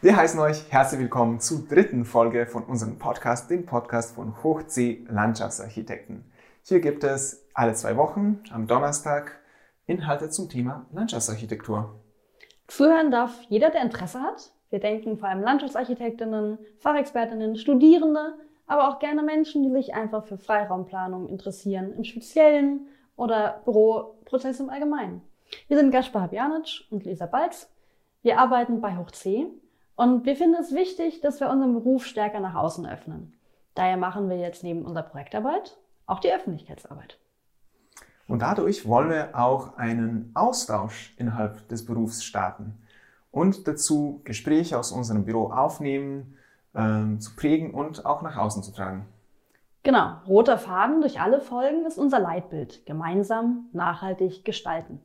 Wir heißen euch herzlich willkommen zur dritten Folge von unserem Podcast, dem Podcast von Hochsee Landschaftsarchitekten. Hier gibt es alle zwei Wochen am Donnerstag Inhalte zum Thema Landschaftsarchitektur. Zuhören darf jeder, der Interesse hat. Wir denken vor allem Landschaftsarchitektinnen, Fachexpertinnen, Studierende, aber auch gerne Menschen, die sich einfach für Freiraumplanung interessieren, im Speziellen oder Büroprozesse im Allgemeinen. Wir sind Gaspar Habjanic und Lisa Balz. Wir arbeiten bei Hoch C und wir finden es wichtig, dass wir unseren Beruf stärker nach außen öffnen. Daher machen wir jetzt neben unserer Projektarbeit auch die Öffentlichkeitsarbeit. Und dadurch wollen wir auch einen Austausch innerhalb des Berufs starten und dazu Gespräche aus unserem Büro aufnehmen, ähm, zu prägen und auch nach außen zu tragen. Genau, roter Faden durch alle Folgen ist unser Leitbild. Gemeinsam, nachhaltig gestalten.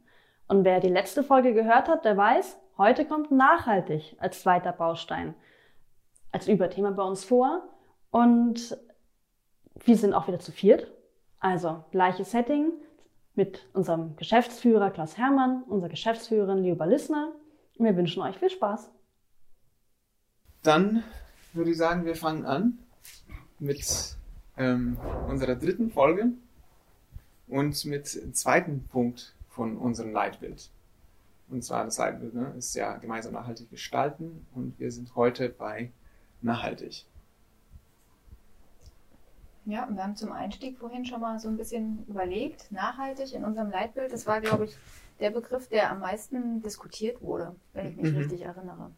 Und wer die letzte Folge gehört hat, der weiß, Heute kommt nachhaltig als zweiter Baustein, als Überthema bei uns vor. Und wir sind auch wieder zu viert. Also gleiches Setting mit unserem Geschäftsführer Klaus Hermann, unserer Geschäftsführerin Lioba Lissner. Und wir wünschen euch viel Spaß. Dann würde ich sagen, wir fangen an mit ähm, unserer dritten Folge und mit dem zweiten Punkt von unserem Leitbild. Und zwar das Leitbild ne, ist ja gemeinsam nachhaltig gestalten und wir sind heute bei nachhaltig. Ja, und wir haben zum Einstieg vorhin schon mal so ein bisschen überlegt, nachhaltig in unserem Leitbild. Das war, glaube ich, der Begriff, der am meisten diskutiert wurde, wenn ich mich mhm. richtig erinnere.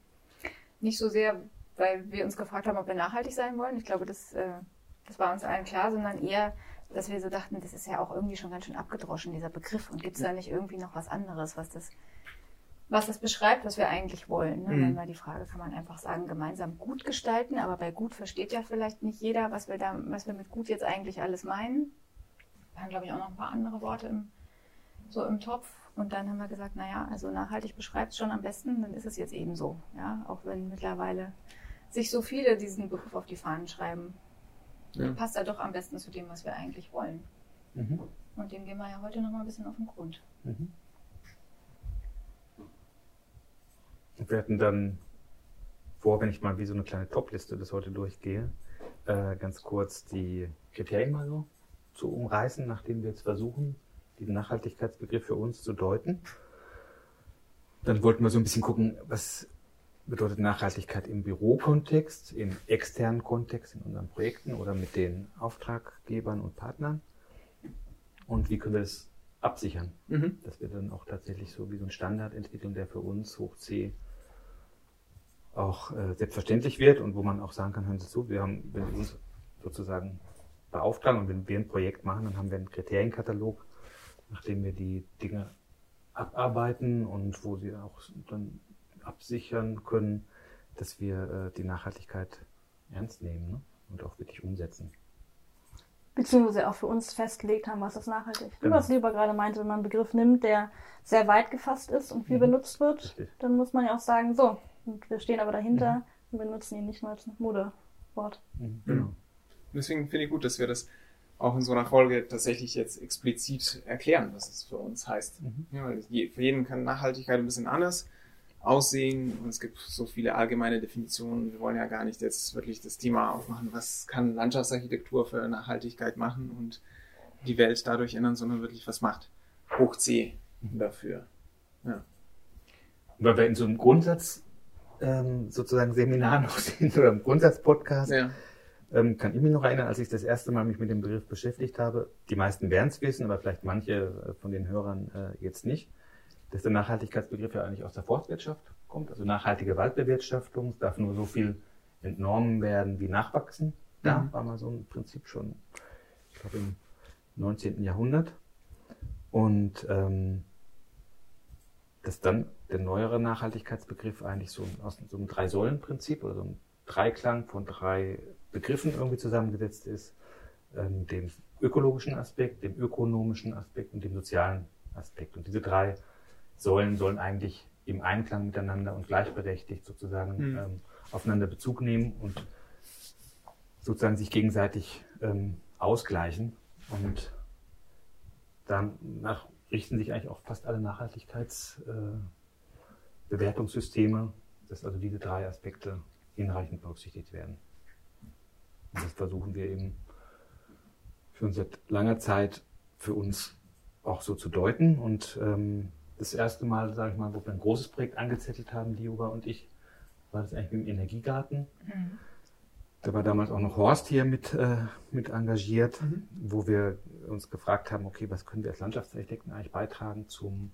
Nicht so sehr, weil wir uns gefragt haben, ob wir nachhaltig sein wollen. Ich glaube, das, äh, das war uns allen klar, sondern eher, dass wir so dachten, das ist ja auch irgendwie schon ganz schön abgedroschen, dieser Begriff. Und gibt es da nicht irgendwie noch was anderes, was das was das beschreibt, was wir eigentlich wollen. Ne? Mhm. Dann war die Frage, kann man einfach sagen, gemeinsam gut gestalten, aber bei gut versteht ja vielleicht nicht jeder, was wir da, was wir mit gut jetzt eigentlich alles meinen. Wir haben, glaube ich, auch noch ein paar andere Worte im, so im Topf. Und dann haben wir gesagt, naja, also nachhaltig beschreibt es schon am besten, dann ist es jetzt eben so. Ja? Auch wenn mittlerweile sich so viele diesen Begriff auf die Fahnen schreiben, ja. passt er doch am besten zu dem, was wir eigentlich wollen. Mhm. Und dem gehen wir ja heute noch mal ein bisschen auf den Grund. Mhm. Wir hatten dann vor, wenn ich mal wie so eine kleine Topliste das heute durchgehe, äh, ganz kurz die Kriterien mal so zu umreißen, nachdem wir jetzt versuchen, diesen Nachhaltigkeitsbegriff für uns zu deuten. Dann wollten wir so ein bisschen gucken, was bedeutet Nachhaltigkeit im Bürokontext, im externen Kontext, in unseren Projekten oder mit den Auftraggebern und Partnern. Und wie können wir das absichern, mhm. dass wir dann auch tatsächlich so wie so ein Standard entwickeln, der für uns hoch C auch äh, selbstverständlich wird und wo man auch sagen kann, hören Sie zu, wir haben, wenn wir uns sozusagen beauftragen und wenn wir ein Projekt machen, dann haben wir einen Kriterienkatalog, nachdem wir die Dinge abarbeiten und wo sie auch dann absichern können, dass wir äh, die Nachhaltigkeit ernst nehmen ne? und auch wirklich umsetzen. Beziehungsweise auch für uns festgelegt haben, was das nachhaltig ist. Genau. Was Lieber gerade meinte, wenn man einen Begriff nimmt, der sehr weit gefasst ist und viel mhm. benutzt wird, Richtig. dann muss man ja auch sagen, so, und wir stehen aber dahinter mhm. und benutzen ihn nicht nur als Modewort. Mhm. Genau. Deswegen finde ich gut, dass wir das auch in so einer Folge tatsächlich jetzt explizit erklären, was es für uns heißt. Mhm. Ja, weil für jeden kann Nachhaltigkeit ein bisschen anders aussehen und es gibt so viele allgemeine Definitionen. Wir wollen ja gar nicht jetzt wirklich das Thema aufmachen, was kann Landschaftsarchitektur für Nachhaltigkeit machen und die Welt dadurch ändern, sondern wirklich, was macht Hoch C mhm. dafür. Ja. Weil wir in so einem Grundsatz ähm, sozusagen Seminar noch sind oder im Grundsatzpodcast. Ja. Ähm, kann ich mich noch erinnern, als ich das erste Mal mich mit dem Begriff beschäftigt habe. Die meisten werden es wissen, aber vielleicht manche äh, von den Hörern äh, jetzt nicht, dass der Nachhaltigkeitsbegriff ja eigentlich aus der Forstwirtschaft kommt. Also nachhaltige Waldbewirtschaftung. Es darf nur so viel entnommen werden, wie nachwachsen. Da mhm. war mal so ein Prinzip schon, ich glaube, im 19. Jahrhundert. Und ähm, dass dann der neuere Nachhaltigkeitsbegriff eigentlich so aus so einem Drei-Säulen-Prinzip oder so einem Dreiklang von drei Begriffen irgendwie zusammengesetzt ist, ähm, dem ökologischen Aspekt, dem ökonomischen Aspekt und dem sozialen Aspekt. Und diese drei Säulen sollen eigentlich im Einklang miteinander und gleichberechtigt sozusagen mhm. ähm, aufeinander Bezug nehmen und sozusagen sich gegenseitig ähm, ausgleichen. Und danach richten sich eigentlich auch fast alle Nachhaltigkeitsbewertungssysteme. Äh, dass also diese drei Aspekte hinreichend berücksichtigt werden. Und das versuchen wir eben schon seit langer Zeit für uns auch so zu deuten. Und ähm, das erste Mal, sage ich mal, wo wir ein großes Projekt angezettelt haben, Liuba und ich, war das eigentlich mit dem Energiegarten. Mhm. Da war damals auch noch Horst hier mit, äh, mit engagiert, mhm. wo wir uns gefragt haben, okay, was können wir als Landschaftsarchitekten eigentlich beitragen zum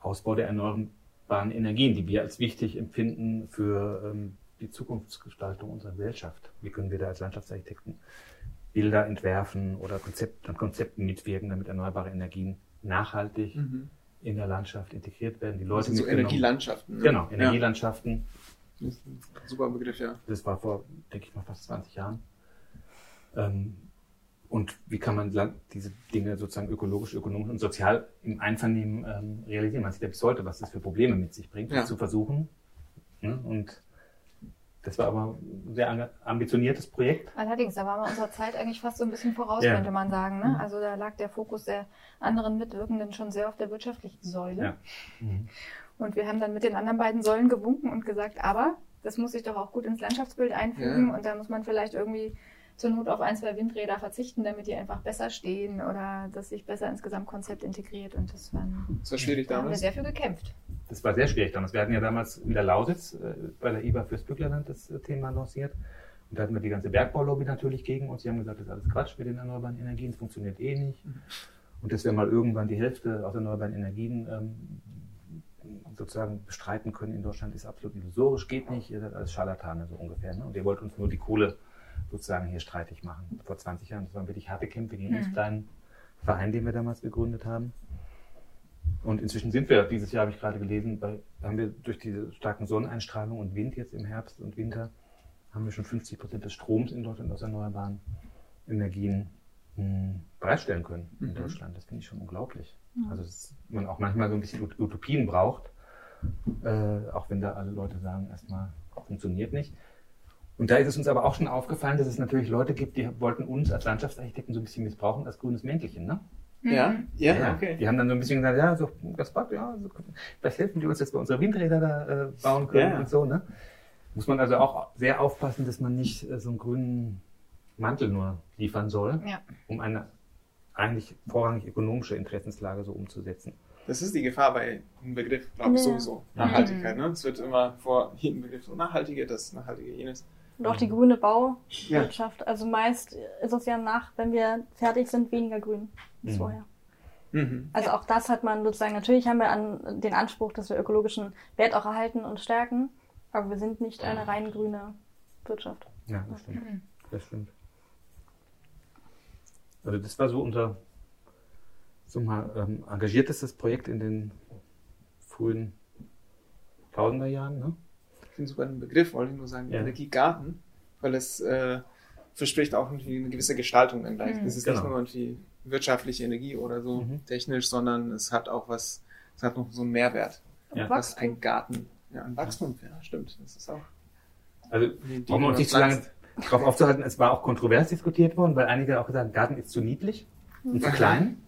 Ausbau der erneuerbaren Energien, die wir als wichtig empfinden für ähm, die Zukunftsgestaltung unserer Gesellschaft. Wie können wir da als Landschaftsarchitekten Bilder entwerfen oder Konzept, an Konzepten mitwirken, damit erneuerbare Energien nachhaltig mhm. in der Landschaft integriert werden. Die Leute also so Energielandschaften. Ne? Genau, Energielandschaften. Ja. super Begriff, ja. Das war vor, denke ich mal, fast 20 Jahren. Ähm, und wie kann man diese Dinge sozusagen ökologisch, ökonomisch und sozial im Einvernehmen ähm, realisieren? Man sieht ja bis heute, was das für Probleme mit sich bringt, ja. das zu versuchen. Ne? Und das war aber ein sehr ambitioniertes Projekt. Allerdings, da waren wir unserer Zeit eigentlich fast so ein bisschen voraus, ja. könnte man sagen. Ne? Mhm. Also da lag der Fokus der anderen Mitwirkenden schon sehr auf der wirtschaftlichen Säule. Ja. Mhm. Und wir haben dann mit den anderen beiden Säulen gewunken und gesagt, aber das muss sich doch auch gut ins Landschaftsbild einfügen ja. und da muss man vielleicht irgendwie zur Not auf ein, zwei Windräder verzichten, damit die einfach besser stehen oder dass sich besser ins Gesamtkonzept integriert. Und das, waren, das war schwierig da damals. haben wir sehr viel gekämpft. Das war sehr schwierig damals. Wir hatten ja damals in der Lausitz äh, bei der IBA fürs Bücklerland das äh, Thema lanciert. Und da hatten wir die ganze Bergbaulobby natürlich gegen uns. Die haben gesagt, das ist alles Quatsch mit den erneuerbaren Energien, es funktioniert eh nicht. Mhm. Und dass wir mal irgendwann die Hälfte aus erneuerbaren Energien ähm, sozusagen bestreiten können in Deutschland, ist absolut illusorisch, geht nicht, ihr seid alles Scharlatane so ungefähr. Ne? Und ihr wollt uns nur die Kohle sozusagen hier streitig machen. Vor 20 Jahren. Das waren wirklich harte Kämpfe gegen mhm. uns kleinen Verein, den wir damals gegründet haben. Und inzwischen sind wir, dieses Jahr habe ich gerade gelesen, bei, haben wir durch diese starken Sonneneinstrahlung und Wind jetzt im Herbst und Winter, haben wir schon 50 Prozent des Stroms in Deutschland aus erneuerbaren Energien mh, hm, bereitstellen können in mhm. Deutschland. Das finde ich schon unglaublich. Mhm. Also, dass man auch manchmal so ein bisschen Utopien braucht, äh, auch wenn da alle Leute sagen, erstmal funktioniert nicht. Und da ist es uns aber auch schon aufgefallen, dass es natürlich Leute gibt, die wollten uns als Landschaftsarchitekten so ein bisschen missbrauchen als grünes Mäntelchen, ne? Ja, ja, ja, okay. Die haben dann so ein bisschen gesagt, ja, so, Gaspard, ja, so, vielleicht helfen die uns, dass wir unsere Windräder da äh, bauen können ja. und so, ne? Muss man also auch sehr aufpassen, dass man nicht äh, so einen grünen Mantel nur liefern soll, ja. um eine eigentlich vorrangig ökonomische Interessenslage so umzusetzen. Das ist die Gefahr bei einem Begriff, glaube ich, ja. sowieso. Nachhaltigkeit, mhm. ne? Es wird immer vor jedem Begriff so nachhaltige, das nachhaltige, jenes. Und auch die grüne Bauwirtschaft. Ja. Also meist ist es ja nach, wenn wir fertig sind, weniger grün als mhm. vorher. Mhm. Also auch das hat man sozusagen, natürlich haben wir an, den Anspruch, dass wir ökologischen Wert auch erhalten und stärken, aber wir sind nicht eine rein grüne Wirtschaft. Ja, das stimmt. Mhm. Das stimmt. Also das war so unser so mal ähm, engagiertestes Projekt in den frühen Tausenderjahren, ne? Finde sogar einen Begriff, wollte ich nur sagen, ja. Energiegarten, weil es äh, verspricht auch irgendwie eine gewisse Gestaltung dann gleich. Mhm. Es ist genau. nicht nur irgendwie wirtschaftliche Energie oder so mhm. technisch, sondern es hat auch was, es hat noch so einen Mehrwert. Ja. Was ein Garten, ja, ein Wachstum, ja, stimmt. Das ist auch. Also, brauchen wir uns nicht zu lange darauf aufzuhalten, es war auch kontrovers diskutiert worden, weil einige auch gesagt haben, Garten ist zu niedlich und zu klein.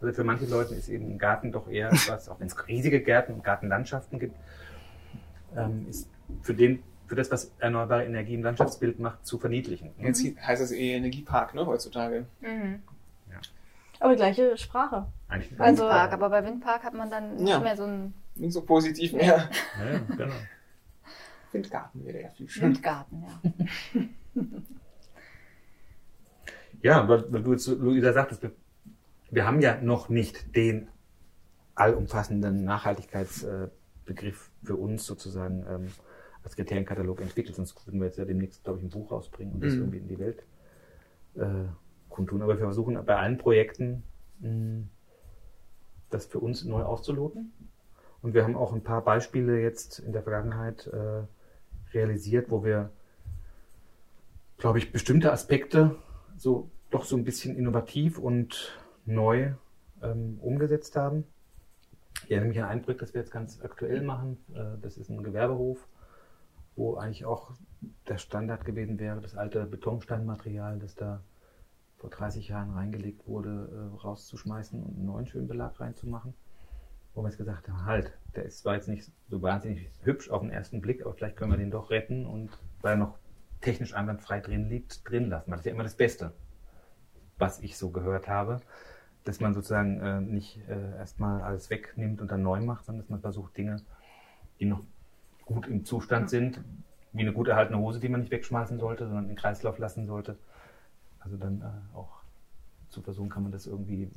Also für manche Leute ist eben ein Garten doch eher was, auch wenn es riesige Gärten und Gartenlandschaften gibt, ähm, ist für den für das, was erneuerbare Energie im Landschaftsbild macht, zu verniedlichen. Jetzt heißt das eh Energiepark, ne, heutzutage. Mhm. Ja. Aber gleiche Sprache. Eigentlich also, Windpark, aber bei Windpark hat man dann nicht ja. mehr so ein... Nicht so positiv mehr. Ja, genau. Windgarten wäre ja viel schöner. Windgarten, ja. ja, weil, weil du jetzt, Luisa sagtest, wir, wir haben ja noch nicht den allumfassenden Nachhaltigkeitsbegriff für uns sozusagen ähm, als Kriterienkatalog entwickelt, sonst würden wir jetzt ja demnächst, glaube ich, ein Buch rausbringen und das mhm. irgendwie in die Welt äh, kundtun. Aber wir versuchen bei allen Projekten mh, das für uns neu auszuloten. Und wir haben auch ein paar Beispiele jetzt in der Vergangenheit äh, realisiert, wo wir, glaube ich, bestimmte Aspekte so doch so ein bisschen innovativ und neu ähm, umgesetzt haben. Ich erinnere mich an ein Projekt, das wir jetzt ganz aktuell machen. Äh, das ist ein Gewerbehof wo eigentlich auch der Standard gewesen wäre, das alte Betonsteinmaterial, das da vor 30 Jahren reingelegt wurde, äh, rauszuschmeißen und einen neuen schönen Belag reinzumachen. Wo wir jetzt gesagt haben, halt, der ist zwar jetzt nicht so wahnsinnig hübsch auf den ersten Blick, aber vielleicht können wir den doch retten und weil er noch technisch einwandfrei drin liegt, drin lassen. Das ist ja immer das Beste, was ich so gehört habe, dass man sozusagen äh, nicht äh, erstmal alles wegnimmt und dann neu macht, sondern dass man versucht, Dinge, die noch gut im Zustand sind, wie eine gut erhaltene Hose, die man nicht wegschmeißen sollte, sondern in den Kreislauf lassen sollte. Also dann äh, auch zu versuchen, kann man das irgendwie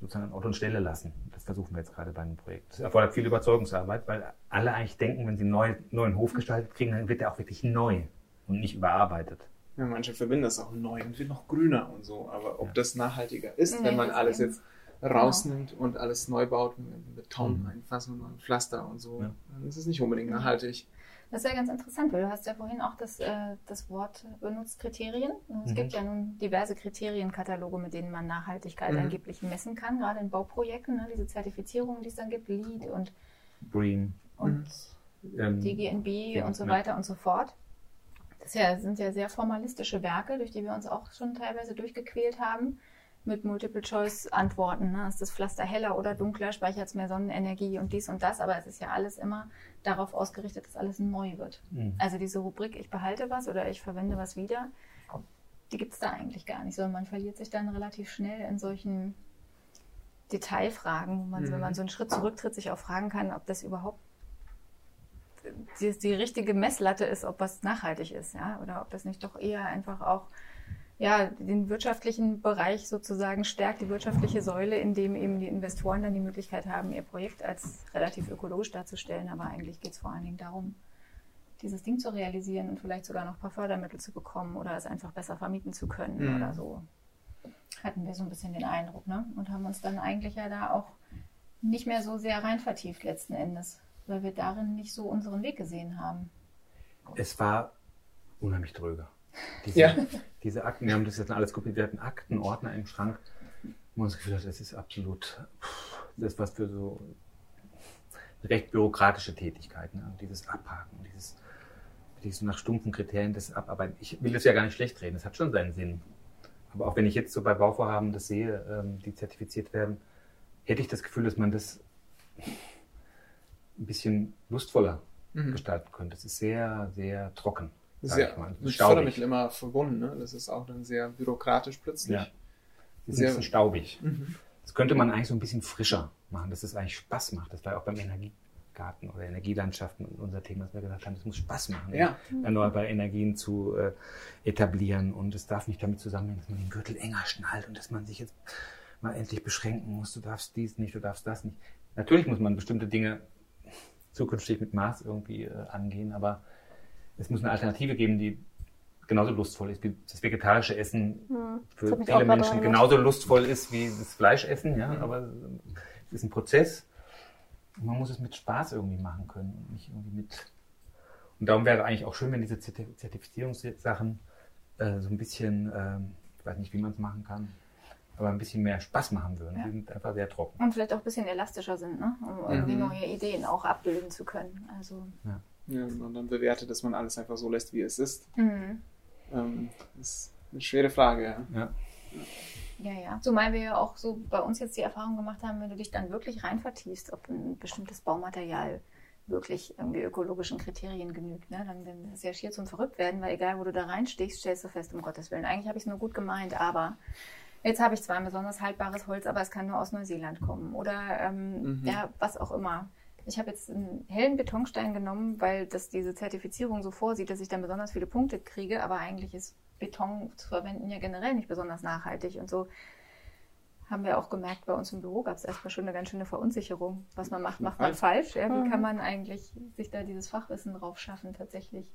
sozusagen an Ort und Stelle lassen. Das versuchen wir jetzt gerade bei einem Projekt. Das erfordert viel Überzeugungsarbeit, weil alle eigentlich denken, wenn sie einen neuen, neuen Hof gestaltet kriegen, dann wird der auch wirklich neu und nicht überarbeitet. Ja, manche verbinden das auch neu und wird noch grüner und so. Aber ob ja. das nachhaltiger ist, nee, wenn man alles jetzt rausnimmt genau. und alles neu baut, mit Beton mhm. einfassen und Pflaster und so, ja. dann ist es nicht unbedingt nachhaltig. Das ist ja ganz interessant, weil du hast ja vorhin auch das, äh, das Wort benutzt, Kriterien. Es mhm. gibt ja nun diverse Kriterienkataloge, mit denen man Nachhaltigkeit mhm. angeblich messen kann, gerade in Bauprojekten, ne? diese Zertifizierungen, die es dann gibt, LEED und Green und mhm. DGNB ja, und so weiter und so fort. Das ja, sind ja sehr formalistische Werke, durch die wir uns auch schon teilweise durchgequält haben mit Multiple-Choice-Antworten. Ne? Ist das Pflaster heller oder dunkler, speichert es mehr Sonnenenergie und dies und das. Aber es ist ja alles immer darauf ausgerichtet, dass alles neu wird. Mhm. Also diese Rubrik, ich behalte was oder ich verwende was wieder, die gibt es da eigentlich gar nicht, sondern man verliert sich dann relativ schnell in solchen Detailfragen, wo man, mhm. wenn man so einen Schritt zurücktritt, sich auch fragen kann, ob das überhaupt die, die richtige Messlatte ist, ob was nachhaltig ist, ja, oder ob das nicht doch eher einfach auch ja, den wirtschaftlichen Bereich sozusagen stärkt, die wirtschaftliche Säule, in dem eben die Investoren dann die Möglichkeit haben, ihr Projekt als relativ ökologisch darzustellen. Aber eigentlich geht es vor allen Dingen darum, dieses Ding zu realisieren und vielleicht sogar noch ein paar Fördermittel zu bekommen oder es einfach besser vermieten zu können mhm. oder so. Hatten wir so ein bisschen den Eindruck, ne? Und haben uns dann eigentlich ja da auch nicht mehr so sehr rein vertieft letzten Endes, weil wir darin nicht so unseren Weg gesehen haben. Es war unheimlich dröge. Diese, ja. diese Akten, wir haben das jetzt alles kopiert, wir hatten Aktenordner im Schrank, wo man das Gefühl hat, das ist absolut, das ist was für so recht bürokratische Tätigkeiten, also dieses Abhaken, dieses, dieses nach stumpfen Kriterien das Abarbeiten. Ich will das ja gar nicht schlecht reden, das hat schon seinen Sinn. Aber auch wenn ich jetzt so bei Bauvorhaben das sehe, ähm, die zertifiziert werden, hätte ich das Gefühl, dass man das ein bisschen lustvoller mhm. gestalten könnte. Das ist sehr, sehr trocken. Das ist ja mit Fördermittel immer verbunden. Ne? Das ist auch dann sehr bürokratisch plötzlich. Ja. Das ist sehr ein bisschen staubig. Mhm. Das könnte man eigentlich so ein bisschen frischer machen, dass es eigentlich Spaß macht. Das war ja auch beim Energiegarten oder Energielandschaften unser Thema, dass wir gesagt haben, das muss Spaß machen, ja. erneuerbare Energien zu äh, etablieren. Und es darf nicht damit zusammenhängen, dass man den Gürtel enger schnallt und dass man sich jetzt mal endlich beschränken muss. Du darfst dies nicht, du darfst das nicht. Natürlich muss man bestimmte Dinge zukünftig mit Maß irgendwie äh, angehen, aber es muss eine Alternative geben, die genauso lustvoll ist wie das vegetarische Essen hm, für viele Menschen genauso lustvoll ist wie das Fleischessen, ja, mhm. aber es ist ein Prozess man muss es mit Spaß irgendwie machen können und nicht irgendwie mit und darum wäre eigentlich auch schön, wenn diese Zertifizierungssachen äh, so ein bisschen, äh, ich weiß nicht, wie man es machen kann, aber ein bisschen mehr Spaß machen würden. Ja. Die sind einfach sehr trocken. Und vielleicht auch ein bisschen elastischer sind, ne? um irgendwie mhm. neue Ideen auch abbilden zu können. Also ja. Ja, dann bewertet, dass man alles einfach so lässt, wie es ist. Mhm. Ähm, ist eine schwere Frage, ja. ja. Ja, ja. Zumal wir ja auch so bei uns jetzt die Erfahrung gemacht haben, wenn du dich dann wirklich rein vertiefst, ob ein bestimmtes Baumaterial wirklich irgendwie ökologischen Kriterien genügt, ne? dann, dann ist es ja schier zum Verrücktwerden, weil egal, wo du da reinstichst, stellst du fest, um Gottes Willen, eigentlich habe ich es nur gut gemeint, aber jetzt habe ich zwar ein besonders haltbares Holz, aber es kann nur aus Neuseeland kommen oder ähm, mhm. ja, was auch immer. Ich habe jetzt einen hellen Betonstein genommen, weil das diese Zertifizierung so vorsieht, dass ich dann besonders viele Punkte kriege, aber eigentlich ist Beton zu verwenden ja generell nicht besonders nachhaltig und so haben wir auch gemerkt, bei uns im Büro gab es erstmal schon eine ganz schöne Verunsicherung. Was man macht, macht man falsch. Ja? Wie kann man eigentlich sich da dieses Fachwissen drauf schaffen, tatsächlich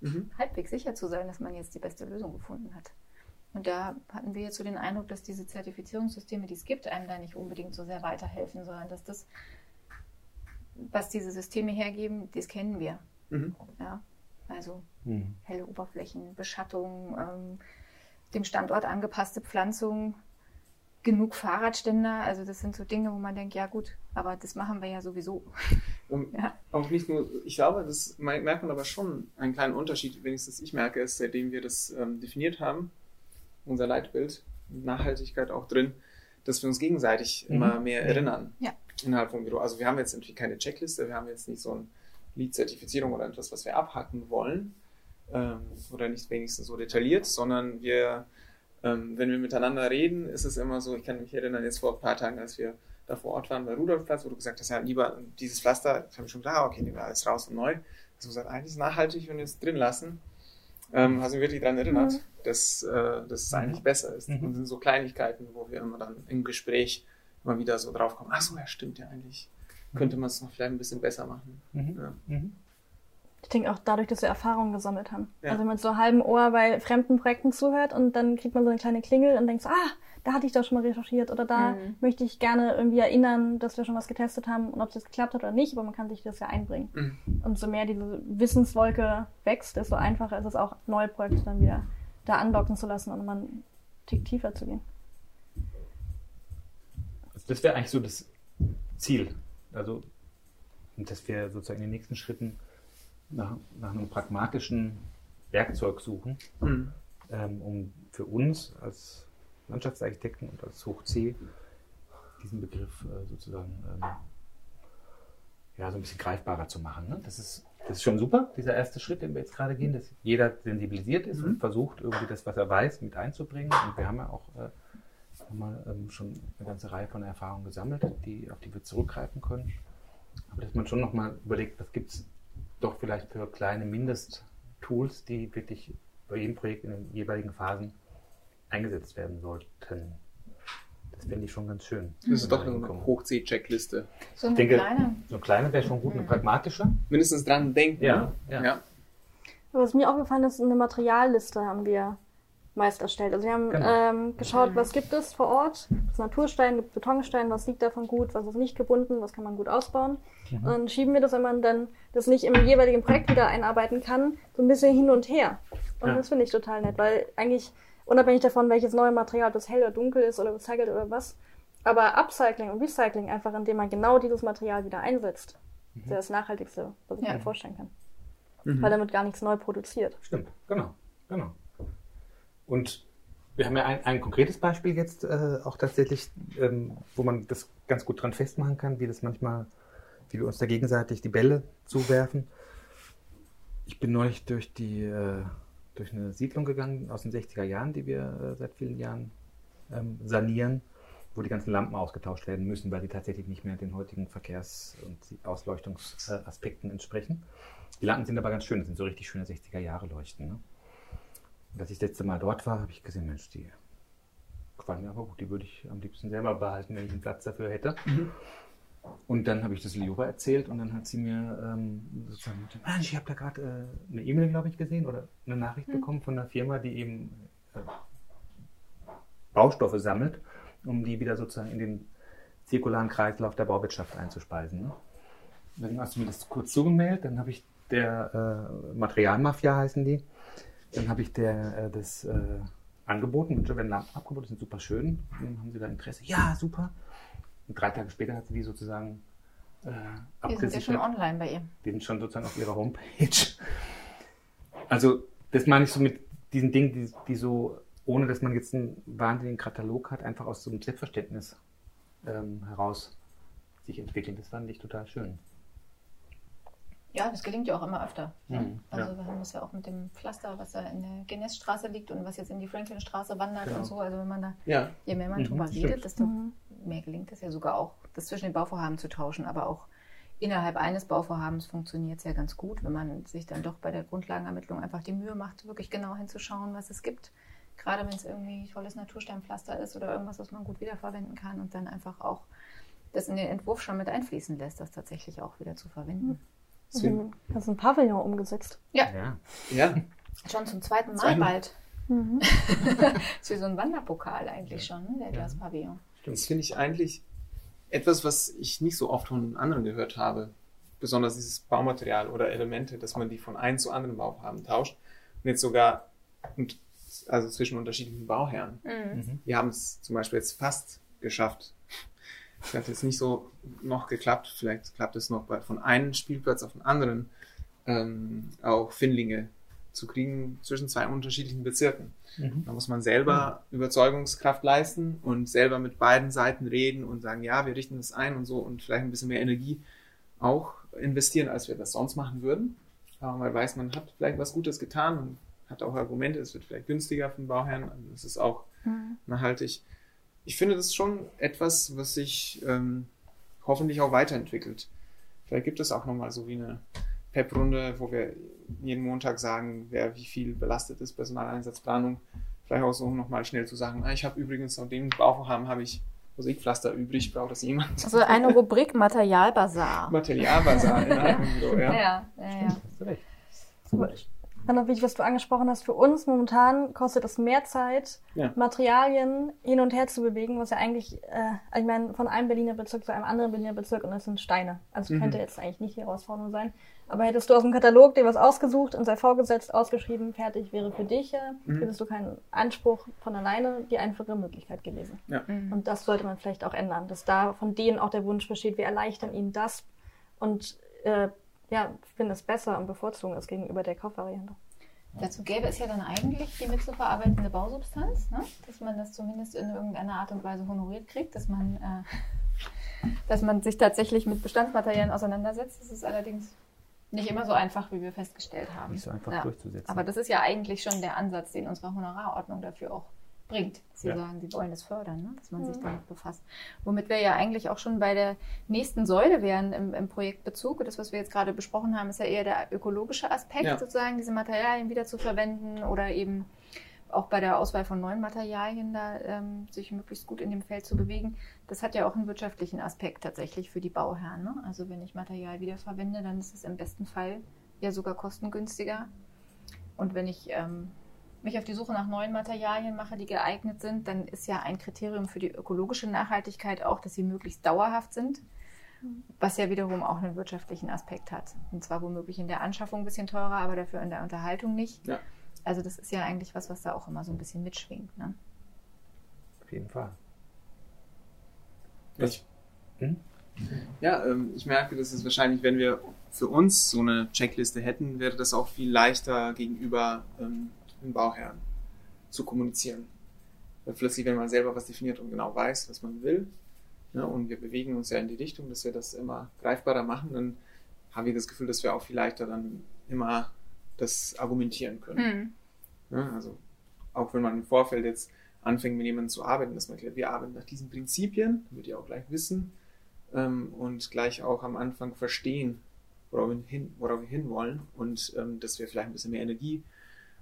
mhm. halbwegs sicher zu sein, dass man jetzt die beste Lösung gefunden hat? Und da hatten wir jetzt so den Eindruck, dass diese Zertifizierungssysteme, die es gibt, einem da nicht unbedingt so sehr weiterhelfen, sondern dass das was diese Systeme hergeben, das kennen wir. Mhm. Ja, also mhm. helle Oberflächen, Beschattung, ähm, dem Standort angepasste Pflanzung, genug Fahrradständer. Also das sind so Dinge, wo man denkt, ja gut, aber das machen wir ja sowieso. Um, ja. Auch nicht nur, ich glaube, das merkt man aber schon einen kleinen Unterschied, wenigstens ich merke es, seitdem wir das ähm, definiert haben, unser Leitbild, Nachhaltigkeit auch drin, dass wir uns gegenseitig mhm. immer mehr erinnern. Ja innerhalb vom Büro. Also wir haben jetzt natürlich keine Checkliste, wir haben jetzt nicht so eine Lead-Zertifizierung oder etwas, was wir abhacken wollen ähm, oder nicht wenigstens so detailliert, sondern wir, ähm, wenn wir miteinander reden, ist es immer so, ich kann mich erinnern, jetzt vor ein paar Tagen, als wir da vor Ort waren bei Rudolfplatz, wo du gesagt hast, ja, lieber dieses Pflaster, ich habe schon gedacht, ah, okay, nehmen wir alles raus und neu. Also gesagt, eigentlich ist es nachhaltig, wenn wir es drin lassen. Ähm, hast mich wirklich daran erinnert, mhm. dass, äh, dass es eigentlich besser ist. Mhm. Und sind so Kleinigkeiten, wo wir immer dann im Gespräch immer wieder so drauf kommen, ach so, ja, stimmt ja eigentlich. Könnte man es noch vielleicht ein bisschen besser machen. Mhm. Ja. Mhm. Ich denke auch dadurch, dass wir Erfahrungen gesammelt haben. Ja. Also wenn man so halben Ohr bei fremden Projekten zuhört und dann kriegt man so eine kleine Klingel und denkt so, ah, da hatte ich doch schon mal recherchiert oder da mhm. möchte ich gerne irgendwie erinnern, dass wir schon was getestet haben und ob es jetzt geklappt hat oder nicht, aber man kann sich das ja einbringen. Mhm. Und so mehr diese Wissenswolke wächst, desto einfacher ist es auch, neue Projekte dann wieder da andocken zu lassen und mal einen Tick tiefer zu gehen. Das wäre eigentlich so das Ziel. Also, dass wir sozusagen in den nächsten Schritten nach, nach einem pragmatischen Werkzeug suchen, mhm. ähm, um für uns als Landschaftsarchitekten und als Hoch C diesen Begriff äh, sozusagen ähm, ja, so ein bisschen greifbarer zu machen. Ne? Das, ist, das ist schon super, dieser erste Schritt, den wir jetzt gerade gehen, dass jeder sensibilisiert ist mhm. und versucht, irgendwie das, was er weiß, mit einzubringen. Und wir haben ja auch äh, haben ähm, schon eine ganze Reihe von Erfahrungen gesammelt, die, auf die wir zurückgreifen können. Aber dass man schon nochmal überlegt, was gibt es doch vielleicht für kleine Mindesttools, die wirklich bei jedem Projekt in den jeweiligen Phasen eingesetzt werden sollten. Das finde ich schon ganz schön. Das ist doch eine Hoch-C-Checkliste. So eine denke, kleine. So eine kleine wäre schon gut, eine pragmatische. Mindestens dran denken. Ja, ja. ja. Was mir aufgefallen ist, eine Materialliste haben wir meist erstellt. Also wir haben genau. ähm, geschaut, was gibt es vor Ort. Das Naturstein, gibt Betonstein, was liegt davon gut, was ist nicht gebunden, was kann man gut ausbauen. Mhm. Und dann schieben wir das, wenn man dann das nicht im jeweiligen Projekt wieder einarbeiten kann, so ein bisschen hin und her. Und ja. das finde ich total nett, weil eigentlich unabhängig davon, welches neue Material, ob das hell oder dunkel ist oder recycelt oder was. Aber Upcycling und Recycling einfach, indem man genau dieses Material wieder einsetzt, mhm. ist das Nachhaltigste, was ich ja. mir vorstellen kann. Mhm. Weil damit gar nichts neu produziert. Stimmt, genau, genau. Und wir haben ja ein, ein konkretes Beispiel jetzt äh, auch tatsächlich, ähm, wo man das ganz gut dran festmachen kann, wie das manchmal, wie wir uns da gegenseitig die Bälle zuwerfen. Ich bin neulich durch die äh, durch eine Siedlung gegangen aus den 60er Jahren, die wir äh, seit vielen Jahren ähm, sanieren, wo die ganzen Lampen ausgetauscht werden müssen, weil die tatsächlich nicht mehr den heutigen Verkehrs- und Ausleuchtungsaspekten entsprechen. Die Lampen sind aber ganz schön, das sind so richtig schöne 60er Jahre Leuchten. Ne? Und als ich das letzte Mal dort war, habe ich gesehen, Mensch, die gefallen mir aber gut, die würde ich am liebsten selber behalten, wenn ich einen Platz dafür hätte. Mhm. Und dann habe ich das Liora erzählt und dann hat sie mir ähm, sozusagen, Mensch, ich habe da gerade äh, eine E-Mail, glaube ich, gesehen oder eine Nachricht mhm. bekommen von einer Firma, die eben äh, Baustoffe sammelt, um die wieder sozusagen in den zirkularen Kreislauf der Bauwirtschaft einzuspeisen. Ne? Dann hast du mir das kurz zugemeldet, dann habe ich der äh, Materialmafia heißen die, dann habe ich der äh, das äh, angeboten, wenn Lampen abgeboten sind super schön, dann haben sie da Interesse. Ja, super. Und drei Tage später hat sie die sozusagen äh, abgesichert. Die sind ja schon online bei ihr. Die sind schon sozusagen auf ihrer Homepage. Also das meine ich so mit diesen Dingen, die, die so, ohne dass man jetzt einen wahnsinnigen Katalog hat, einfach aus so einem Selbstverständnis ähm, heraus sich entwickeln. Das fand ich total schön. Ja, das gelingt ja auch immer öfter. Mhm, also ja. wir haben das ja auch mit dem Pflaster, was da in der Genessstraße liegt und was jetzt in die Franklinstraße wandert genau. und so. Also wenn man da, ja. je mehr man mhm, drüber redet, desto mhm. mehr gelingt es ja sogar auch, das zwischen den Bauvorhaben zu tauschen. Aber auch innerhalb eines Bauvorhabens funktioniert es ja ganz gut, wenn man sich dann doch bei der Grundlagenermittlung einfach die Mühe macht, wirklich genau hinzuschauen, was es gibt. Gerade wenn es irgendwie tolles Natursteinpflaster ist oder irgendwas, was man gut wiederverwenden kann und dann einfach auch das in den Entwurf schon mit einfließen lässt, das tatsächlich auch wieder zu verwenden. Mhm. Also, hast du ein Pavillon umgesetzt? Ja. ja. ja. Schon zum zweiten Mal Zweimal. bald. Mhm. das ist wie so ein Wanderpokal eigentlich schon, ne? der Glaspavillon. Das finde ich eigentlich etwas, was ich nicht so oft von anderen gehört habe. Besonders dieses Baumaterial oder Elemente, dass man die von einem zu anderen Baufarben tauscht. Und jetzt sogar, also zwischen unterschiedlichen Bauherren. Mhm. Wir haben es zum Beispiel jetzt fast geschafft, das hat jetzt nicht so noch geklappt. Vielleicht klappt es noch bei, von einem Spielplatz auf den anderen ähm, auch Findlinge zu kriegen zwischen zwei unterschiedlichen Bezirken. Mhm. Da muss man selber mhm. Überzeugungskraft leisten und selber mit beiden Seiten reden und sagen, ja, wir richten das ein und so und vielleicht ein bisschen mehr Energie auch investieren, als wir das sonst machen würden. Aber man weiß, man hat vielleicht was Gutes getan und hat auch Argumente, es wird vielleicht günstiger für den Bauherrn, also es ist auch mhm. nachhaltig. Ich finde das schon etwas, was sich ähm, hoffentlich auch weiterentwickelt. Vielleicht gibt es auch nochmal so wie eine PEP-Runde, wo wir jeden Montag sagen, wer wie viel belastet ist, Personaleinsatzplanung. Vielleicht auch so nochmal schnell zu sagen, ah, ich habe übrigens noch den Bauvorhaben, habe ich Musikpflaster übrig, braucht das jemand? Also eine Rubrik Materialbasar. Materialbasar in einem so, ja. Ja, ja, ja. Recht. Dann noch wichtig, was du angesprochen hast. Für uns momentan kostet es mehr Zeit, ja. Materialien hin und her zu bewegen, was ja eigentlich, äh, ich meine, von einem Berliner Bezirk zu einem anderen Berliner Bezirk und das sind Steine. Also mhm. könnte jetzt eigentlich nicht die Herausforderung sein. Aber hättest du aus dem Katalog dir was ausgesucht und sei vorgesetzt, ausgeschrieben, fertig wäre für dich, ja, mhm. hättest du keinen Anspruch von alleine, die einfache Möglichkeit gewesen. Ja. Mhm. Und das sollte man vielleicht auch ändern, dass da von denen auch der Wunsch besteht, wir erleichtern ihnen das und äh, ja, finde es besser und bevorzugen es gegenüber der Kaufvariante. Dazu gäbe es ja dann eigentlich die mitzuverarbeitende Bausubstanz, ne? dass man das zumindest in irgendeiner Art und Weise honoriert kriegt, dass man, äh, dass man sich tatsächlich mit Bestandsmaterialien auseinandersetzt. Das ist allerdings nicht immer so einfach, wie wir festgestellt haben. Nicht so einfach ja. durchzusetzen. Aber das ist ja eigentlich schon der Ansatz, den unsere Honorarordnung dafür auch bringt. Sie ja. sagen, Sie wollen es fördern, ne? dass man sich damit befasst. Womit wir ja eigentlich auch schon bei der nächsten Säule wären im, im Projektbezug. Das, was wir jetzt gerade besprochen haben, ist ja eher der ökologische Aspekt, ja. sozusagen diese Materialien wieder zu verwenden oder eben auch bei der Auswahl von neuen Materialien da ähm, sich möglichst gut in dem Feld zu bewegen. Das hat ja auch einen wirtschaftlichen Aspekt tatsächlich für die Bauherren. Ne? Also wenn ich Material wiederverwende, dann ist es im besten Fall ja sogar kostengünstiger. Und wenn ich ähm, mich auf die Suche nach neuen Materialien mache, die geeignet sind, dann ist ja ein Kriterium für die ökologische Nachhaltigkeit auch, dass sie möglichst dauerhaft sind, was ja wiederum auch einen wirtschaftlichen Aspekt hat. Und zwar womöglich in der Anschaffung ein bisschen teurer, aber dafür in der Unterhaltung nicht. Ja. Also das ist ja eigentlich was, was da auch immer so ein bisschen mitschwingt. Ne? Auf jeden Fall. Ich, hm? Ja, ähm, ich merke, dass es wahrscheinlich, wenn wir für uns so eine Checkliste hätten, wäre das auch viel leichter gegenüber ähm, den Bauherren zu kommunizieren. Weil plötzlich, wenn man selber was definiert und genau weiß, was man will, ne, und wir bewegen uns ja in die Richtung, dass wir das immer greifbarer machen, dann haben wir das Gefühl, dass wir auch viel leichter dann immer das argumentieren können. Mhm. Ja, also auch wenn man im Vorfeld jetzt anfängt, mit jemandem zu arbeiten, dass man erklärt, wir arbeiten nach diesen Prinzipien, damit ihr auch gleich wissen ähm, und gleich auch am Anfang verstehen, worauf wir, hin, worauf wir hinwollen und ähm, dass wir vielleicht ein bisschen mehr Energie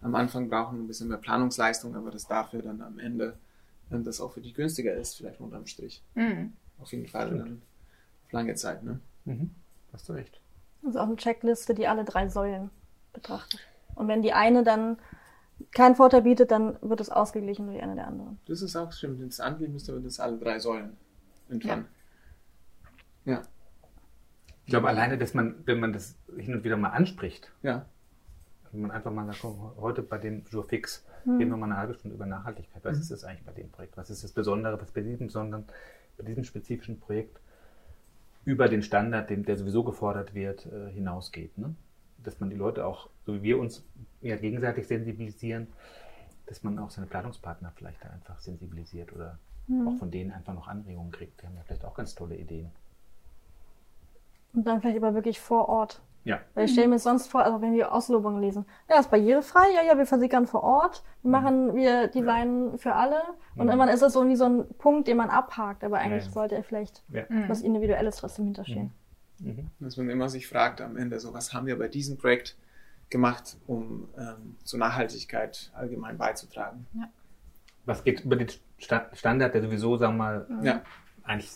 am Anfang brauchen, ein bisschen mehr Planungsleistung, aber dass dafür dann am Ende ähm, das auch für die günstiger ist, vielleicht unterm Strich. Mhm. Auf jeden Fall dann auf lange Zeit. Ne? Mhm. Hast du recht. Das ist auch eine Checkliste, die alle drei Säulen betrachtet. Und wenn die eine dann keinen Vorteil bietet, dann wird es ausgeglichen durch eine der anderen. Das ist auch stimmt. Ins Anliegen müsste man das alle drei Säulen entfernen. Ja. ja. Ich glaube alleine, dass man, wenn man das hin und wieder mal anspricht, ja. Wenn man einfach mal sagt, heute bei dem Jour fix, hm. reden wir mal eine halbe Stunde über Nachhaltigkeit. Was mhm. ist das eigentlich bei dem Projekt? Was ist das Besondere, was bei diesem, sondern bei diesem spezifischen Projekt über den Standard, den, der sowieso gefordert wird, äh, hinausgeht. Ne? dass man die Leute auch, so wie wir uns ja gegenseitig sensibilisieren, dass man auch seine Planungspartner vielleicht da einfach sensibilisiert oder mhm. auch von denen einfach noch Anregungen kriegt. Die haben ja vielleicht auch ganz tolle Ideen. Und dann vielleicht aber wirklich vor Ort. Ja. Weil ich stelle mir sonst vor, also wenn wir Auslobungen lesen, ja, ist barrierefrei, ja, ja, wir versickern vor Ort, wir machen, wir designen ja. für alle und mhm. irgendwann ist das so irgendwie so ein Punkt, den man abhakt, aber eigentlich ja. sollte er vielleicht ja. was Individuelles trotzdem hinterstehen. Mhm. Mhm. Dass man immer sich fragt am Ende, so was haben wir bei diesem Projekt gemacht, um ähm, zur Nachhaltigkeit allgemein beizutragen. Ja. Was geht über den Standard, der sowieso, sagen wir mal, ja. eigentlich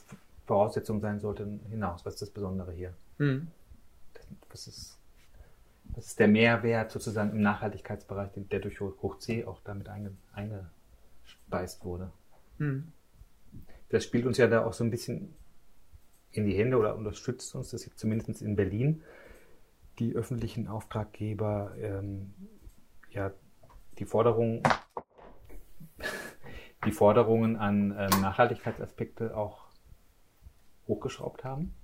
Voraussetzung sein sollte, hinaus? Was ist das Besondere hier? Mhm. Was, ist, was ist der Mehrwert sozusagen im Nachhaltigkeitsbereich, der durch Hoch C auch damit einge, eingespeist wurde? Mhm. Das spielt uns ja da auch so ein bisschen in die Hände oder unterstützt uns das zumindest in Berlin. Die öffentlichen Auftraggeber ähm, ja die Forderungen, die Forderungen an ähm, Nachhaltigkeitsaspekte auch hochgeschraubt haben.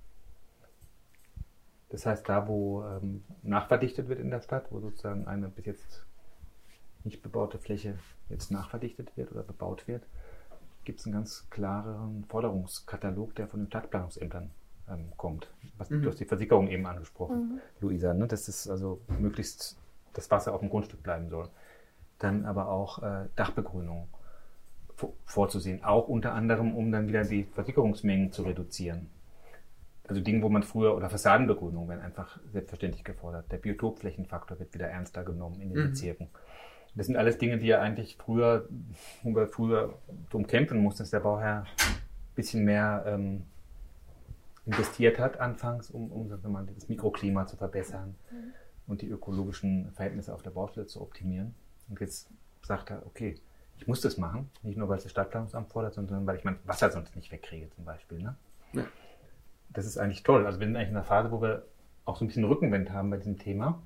Das heißt, da, wo ähm, nachverdichtet wird in der Stadt, wo sozusagen eine bis jetzt nicht bebaute Fläche jetzt nachverdichtet wird oder bebaut wird, gibt es einen ganz klaren Forderungskatalog, der von den Stadtplanungsämtern ähm, kommt. Was, mhm. Du hast die Versickerung eben angesprochen, mhm. Luisa, ne? dass es also möglichst das Wasser auf dem Grundstück bleiben soll. Dann aber auch äh, Dachbegrünung vorzusehen, auch unter anderem, um dann wieder die Versickerungsmengen zu reduzieren. Also Dinge, wo man früher, oder Fassadenbegrünung werden einfach selbstverständlich gefordert. Der Biotopflächenfaktor wird wieder ernster genommen in den mhm. Bezirken. Das sind alles Dinge, die ja eigentlich früher, wo wir früher drum kämpfen mussten, dass der Bauherr ein bisschen mehr ähm, investiert hat anfangs, um, um mal, das Mikroklima zu verbessern mhm. und die ökologischen Verhältnisse auf der Baustelle zu optimieren. Und jetzt sagt er, okay, ich muss das machen, nicht nur weil es das Stadtplanungsamt fordert, sondern weil ich mein Wasser sonst nicht wegkriege zum Beispiel. Ne? Ja. Das ist eigentlich toll. Also wir sind eigentlich in einer Phase, wo wir auch so ein bisschen Rückenwind haben bei diesem Thema.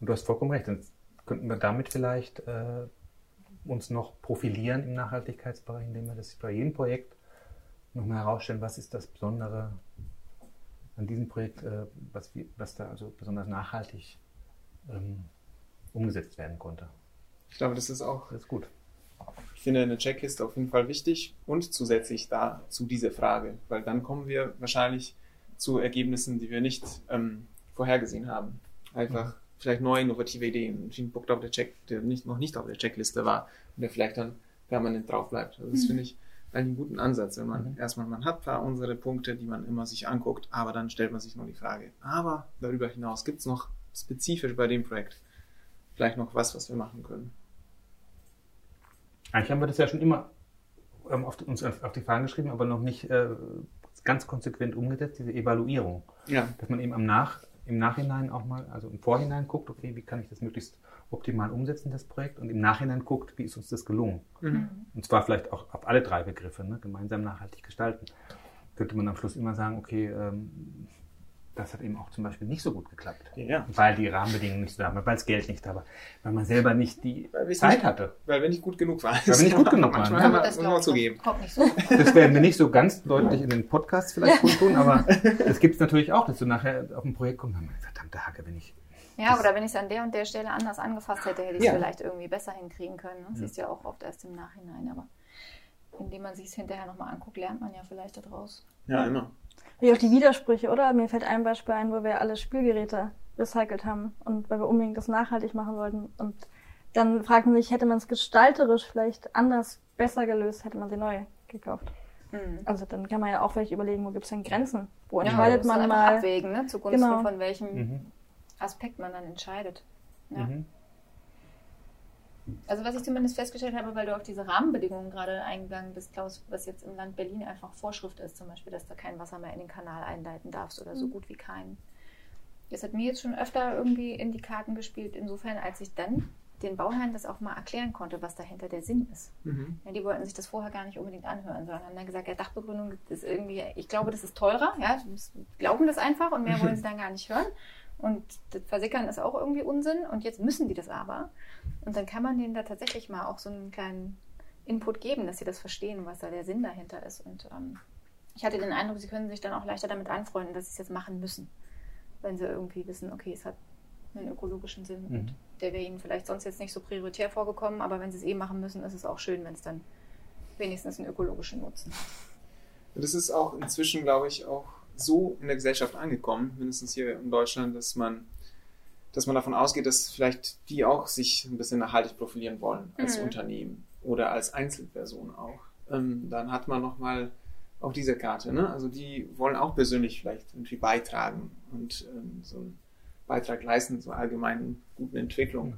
Und du hast vollkommen recht könnten wir damit vielleicht äh, uns noch profilieren im Nachhaltigkeitsbereich, indem wir das bei jedem Projekt nochmal herausstellen, was ist das Besondere an diesem Projekt, äh, was, was da also besonders nachhaltig ähm, umgesetzt werden konnte. Ich glaube, das ist auch das ist gut. Ich finde eine Checkliste auf jeden Fall wichtig und zusätzlich da zu dieser Frage, weil dann kommen wir wahrscheinlich zu Ergebnissen, die wir nicht ähm, vorhergesehen haben. Einfach vielleicht neue innovative Ideen, ein Punkt auf der Check, der nicht, noch nicht auf der Checkliste war und der vielleicht dann permanent drauf bleibt. Also das mhm. finde ich einen guten Ansatz, wenn man mhm. erstmal, man hat zwar unsere Punkte, die man immer sich anguckt, aber dann stellt man sich nur die Frage, aber darüber hinaus gibt es noch spezifisch bei dem Projekt vielleicht noch was, was wir machen können. Eigentlich haben wir das ja schon immer ähm, auf, uns auf die Fahnen geschrieben, aber noch nicht äh, ganz konsequent umgesetzt, diese Evaluierung. Ja. Dass man eben am Nach, im Nachhinein auch mal, also im Vorhinein guckt, okay, wie kann ich das möglichst optimal umsetzen, das Projekt, und im Nachhinein guckt, wie ist uns das gelungen. Mhm. Und zwar vielleicht auch auf alle drei Begriffe, ne? gemeinsam nachhaltig gestalten. Könnte man am Schluss immer sagen, okay, ähm, das hat eben auch zum Beispiel nicht so gut geklappt. Ja. Weil die Rahmenbedingungen nicht so da waren, weil das Geld nicht da war, weil man selber nicht die Zeit nicht, hatte. Weil wir nicht gut genug waren. Weil wir nicht gut genug waren. Manchmal das man zugeben. So. Das werden wir nicht so ganz deutlich in den Podcasts vielleicht tun, aber das gibt es natürlich auch, dass du nachher auf ein Projekt kommst und dann, verdammte Hacke, wenn ich ja, oder wenn ich es an der und der Stelle anders angefasst hätte, hätte ich es ja. vielleicht irgendwie besser hinkriegen können. Das ja. ist ja auch oft erst im Nachhinein, aber indem man sich es hinterher nochmal anguckt, lernt man ja vielleicht daraus. Ja, immer. Wie auch die Widersprüche, oder? Mir fällt ein Beispiel ein, wo wir alle Spielgeräte recycelt haben und weil wir unbedingt das nachhaltig machen wollten. Und dann fragt man sich, hätte man es gestalterisch vielleicht anders, besser gelöst, hätte man sie neu gekauft. Mhm. Also dann kann man ja auch vielleicht überlegen, wo gibt es denn Grenzen? Wo ja, entscheidet man mal? abwägen, ne? zugunsten genau. von welchem mhm. Aspekt man dann entscheidet. Ja. Mhm. Also was ich zumindest festgestellt habe, weil du auf diese Rahmenbedingungen gerade eingegangen bist, Klaus, was jetzt im Land Berlin einfach Vorschrift ist, zum Beispiel, dass du kein Wasser mehr in den Kanal einleiten darfst oder so mhm. gut wie keinen. Das hat mir jetzt schon öfter irgendwie in die Karten gespielt, insofern, als ich dann den Bauherren das auch mal erklären konnte, was dahinter der Sinn ist. Mhm. Ja, die wollten sich das vorher gar nicht unbedingt anhören, sondern haben dann gesagt, ja, Dachbegründung ist irgendwie, ich glaube, das ist teurer, ja, glauben das einfach und mehr wollen sie dann gar nicht hören. Und das Versickern ist auch irgendwie Unsinn und jetzt müssen die das aber. Und dann kann man denen da tatsächlich mal auch so einen kleinen Input geben, dass sie das verstehen, was da der Sinn dahinter ist. Und ähm, ich hatte den Eindruck, sie können sich dann auch leichter damit anfreunden, dass sie es jetzt machen müssen. Wenn sie irgendwie wissen, okay, es hat einen ökologischen Sinn mhm. und der wäre ihnen vielleicht sonst jetzt nicht so prioritär vorgekommen, aber wenn sie es eh machen müssen, ist es auch schön, wenn es dann wenigstens einen ökologischen Nutzen hat. Das ist auch inzwischen, glaube ich, auch so in der Gesellschaft angekommen, mindestens hier in Deutschland, dass man, dass man davon ausgeht, dass vielleicht die auch sich ein bisschen nachhaltig profilieren wollen als mhm. Unternehmen oder als Einzelperson auch. Ähm, dann hat man nochmal auf dieser Karte, ne? Also die wollen auch persönlich vielleicht irgendwie beitragen und ähm, so einen Beitrag leisten zur allgemeinen guten Entwicklung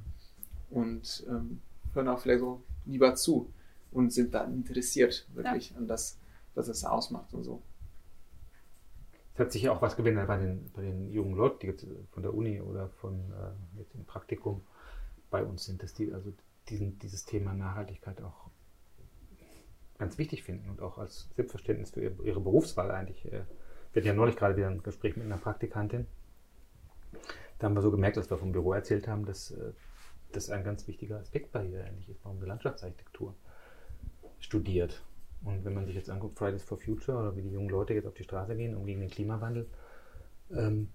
und ähm, hören auch vielleicht so lieber zu und sind dann interessiert wirklich ja. an das, was es ausmacht und so hat sich ja auch was gewendet bei den, bei den jungen Leuten, die jetzt von der Uni oder von äh, jetzt im Praktikum bei uns sind, dass die also diesen, dieses Thema Nachhaltigkeit auch ganz wichtig finden und auch als Selbstverständnis für ihre, ihre Berufswahl eigentlich. Äh, wir hatten ja neulich gerade wieder ein Gespräch mit einer Praktikantin. Da haben wir so gemerkt, dass wir vom Büro erzählt haben, dass äh, das ein ganz wichtiger Aspekt bei ihr eigentlich ist, warum sie Landschaftsarchitektur studiert. Und wenn man sich jetzt anguckt, Fridays for Future oder wie die jungen Leute jetzt auf die Straße gehen, um gegen den Klimawandel ähm,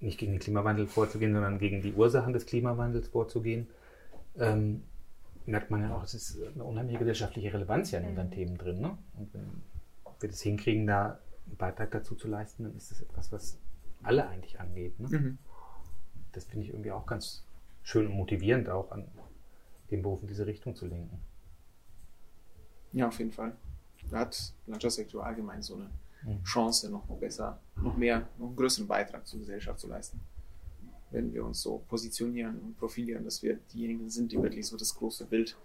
nicht gegen den Klimawandel vorzugehen, sondern gegen die Ursachen des Klimawandels vorzugehen, ähm, merkt man ja auch, es ist eine unheimliche gesellschaftliche Relevanz ja in unseren mhm. Themen drin. Ne? Und wenn wir das hinkriegen, da einen Beitrag dazu zu leisten, dann ist das etwas, was alle eigentlich angeht. Ne? Mhm. Das finde ich irgendwie auch ganz schön und motivierend, auch an den Beruf in diese Richtung zu lenken. Ja, auf jeden Fall. Da hat Landschaftssektor allgemein so eine mhm. Chance, noch besser, noch mehr, noch einen größeren Beitrag zur Gesellschaft zu leisten. Wenn wir uns so positionieren und profilieren, dass wir diejenigen sind, die wirklich so das große Bild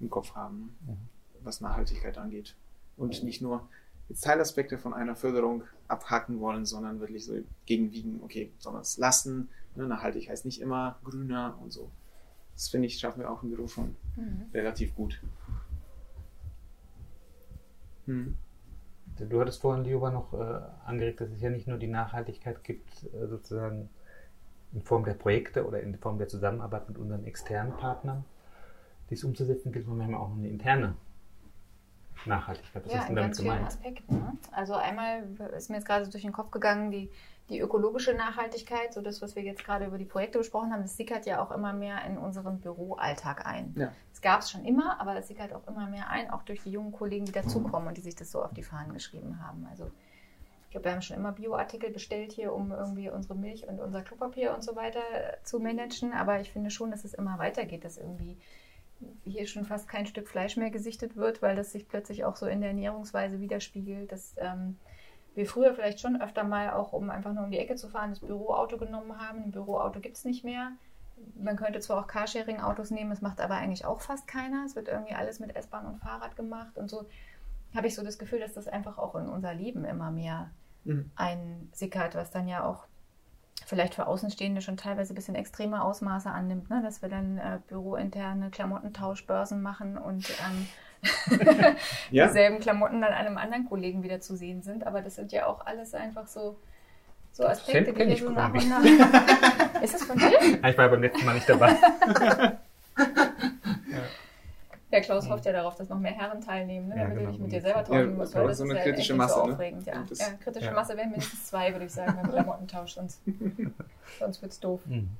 im Kopf haben, mhm. was Nachhaltigkeit angeht. Und nicht nur jetzt Teilaspekte von einer Förderung abhaken wollen, sondern wirklich so gegenwiegen, okay, sollen wir es lassen? Ne, nachhaltig heißt nicht immer grüner und so. Das finde ich, schaffen wir auch im Büro schon mhm. relativ gut. Hm. Du hattest vorhin, Lioba, noch äh, angeregt, dass es ja nicht nur die Nachhaltigkeit gibt, äh, sozusagen in Form der Projekte oder in Form der Zusammenarbeit mit unseren externen Partnern. Dies umzusetzen, gilt manchmal auch eine interne Nachhaltigkeit. Was ja, ist denn damit gemeint? Aspekten. Ne? Also einmal ist mir jetzt gerade durch den Kopf gegangen, die, die ökologische Nachhaltigkeit, so das, was wir jetzt gerade über die Projekte besprochen haben, das sickert ja auch immer mehr in unseren Büroalltag ein. Ja. Das gab es schon immer, aber das sickert auch immer mehr ein, auch durch die jungen Kollegen, die dazukommen und die sich das so auf die Fahnen geschrieben haben. Also ich glaube, wir haben schon immer Bioartikel bestellt hier, um irgendwie unsere Milch und unser Klopapier und so weiter zu managen. Aber ich finde schon, dass es immer weitergeht, dass irgendwie hier schon fast kein Stück Fleisch mehr gesichtet wird, weil das sich plötzlich auch so in der Ernährungsweise widerspiegelt, dass ähm, wir früher vielleicht schon öfter mal auch, um einfach nur um die Ecke zu fahren, das Büroauto genommen haben. Ein Büroauto gibt es nicht mehr. Man könnte zwar auch Carsharing-Autos nehmen, das macht aber eigentlich auch fast keiner. Es wird irgendwie alles mit S-Bahn und Fahrrad gemacht und so habe ich so das Gefühl, dass das einfach auch in unser Leben immer mehr mhm. einsickert, was dann ja auch vielleicht für Außenstehende schon teilweise ein bisschen extreme Ausmaße annimmt, ne? dass wir dann äh, bürointerne Klamottentauschbörsen machen und ähm, ja. dieselben Klamotten dann einem anderen Kollegen wieder zu sehen sind. Aber das sind ja auch alles einfach so, so Aspekte, die wir so nach und nach. Ist das von dir? Ich war beim letzten Mal nicht dabei. Ja, Klaus hofft ja darauf, dass noch mehr Herren teilnehmen, ne? damit genau. du dich mit dir selber tauschen musst. Ja, so eine ja kritische Masse. So ne? aufregend, ja. Das, ja, kritische ja. Masse wären mindestens zwei, würde ich sagen, beim Klamottentausch, sonst, sonst wird es doof. Mhm.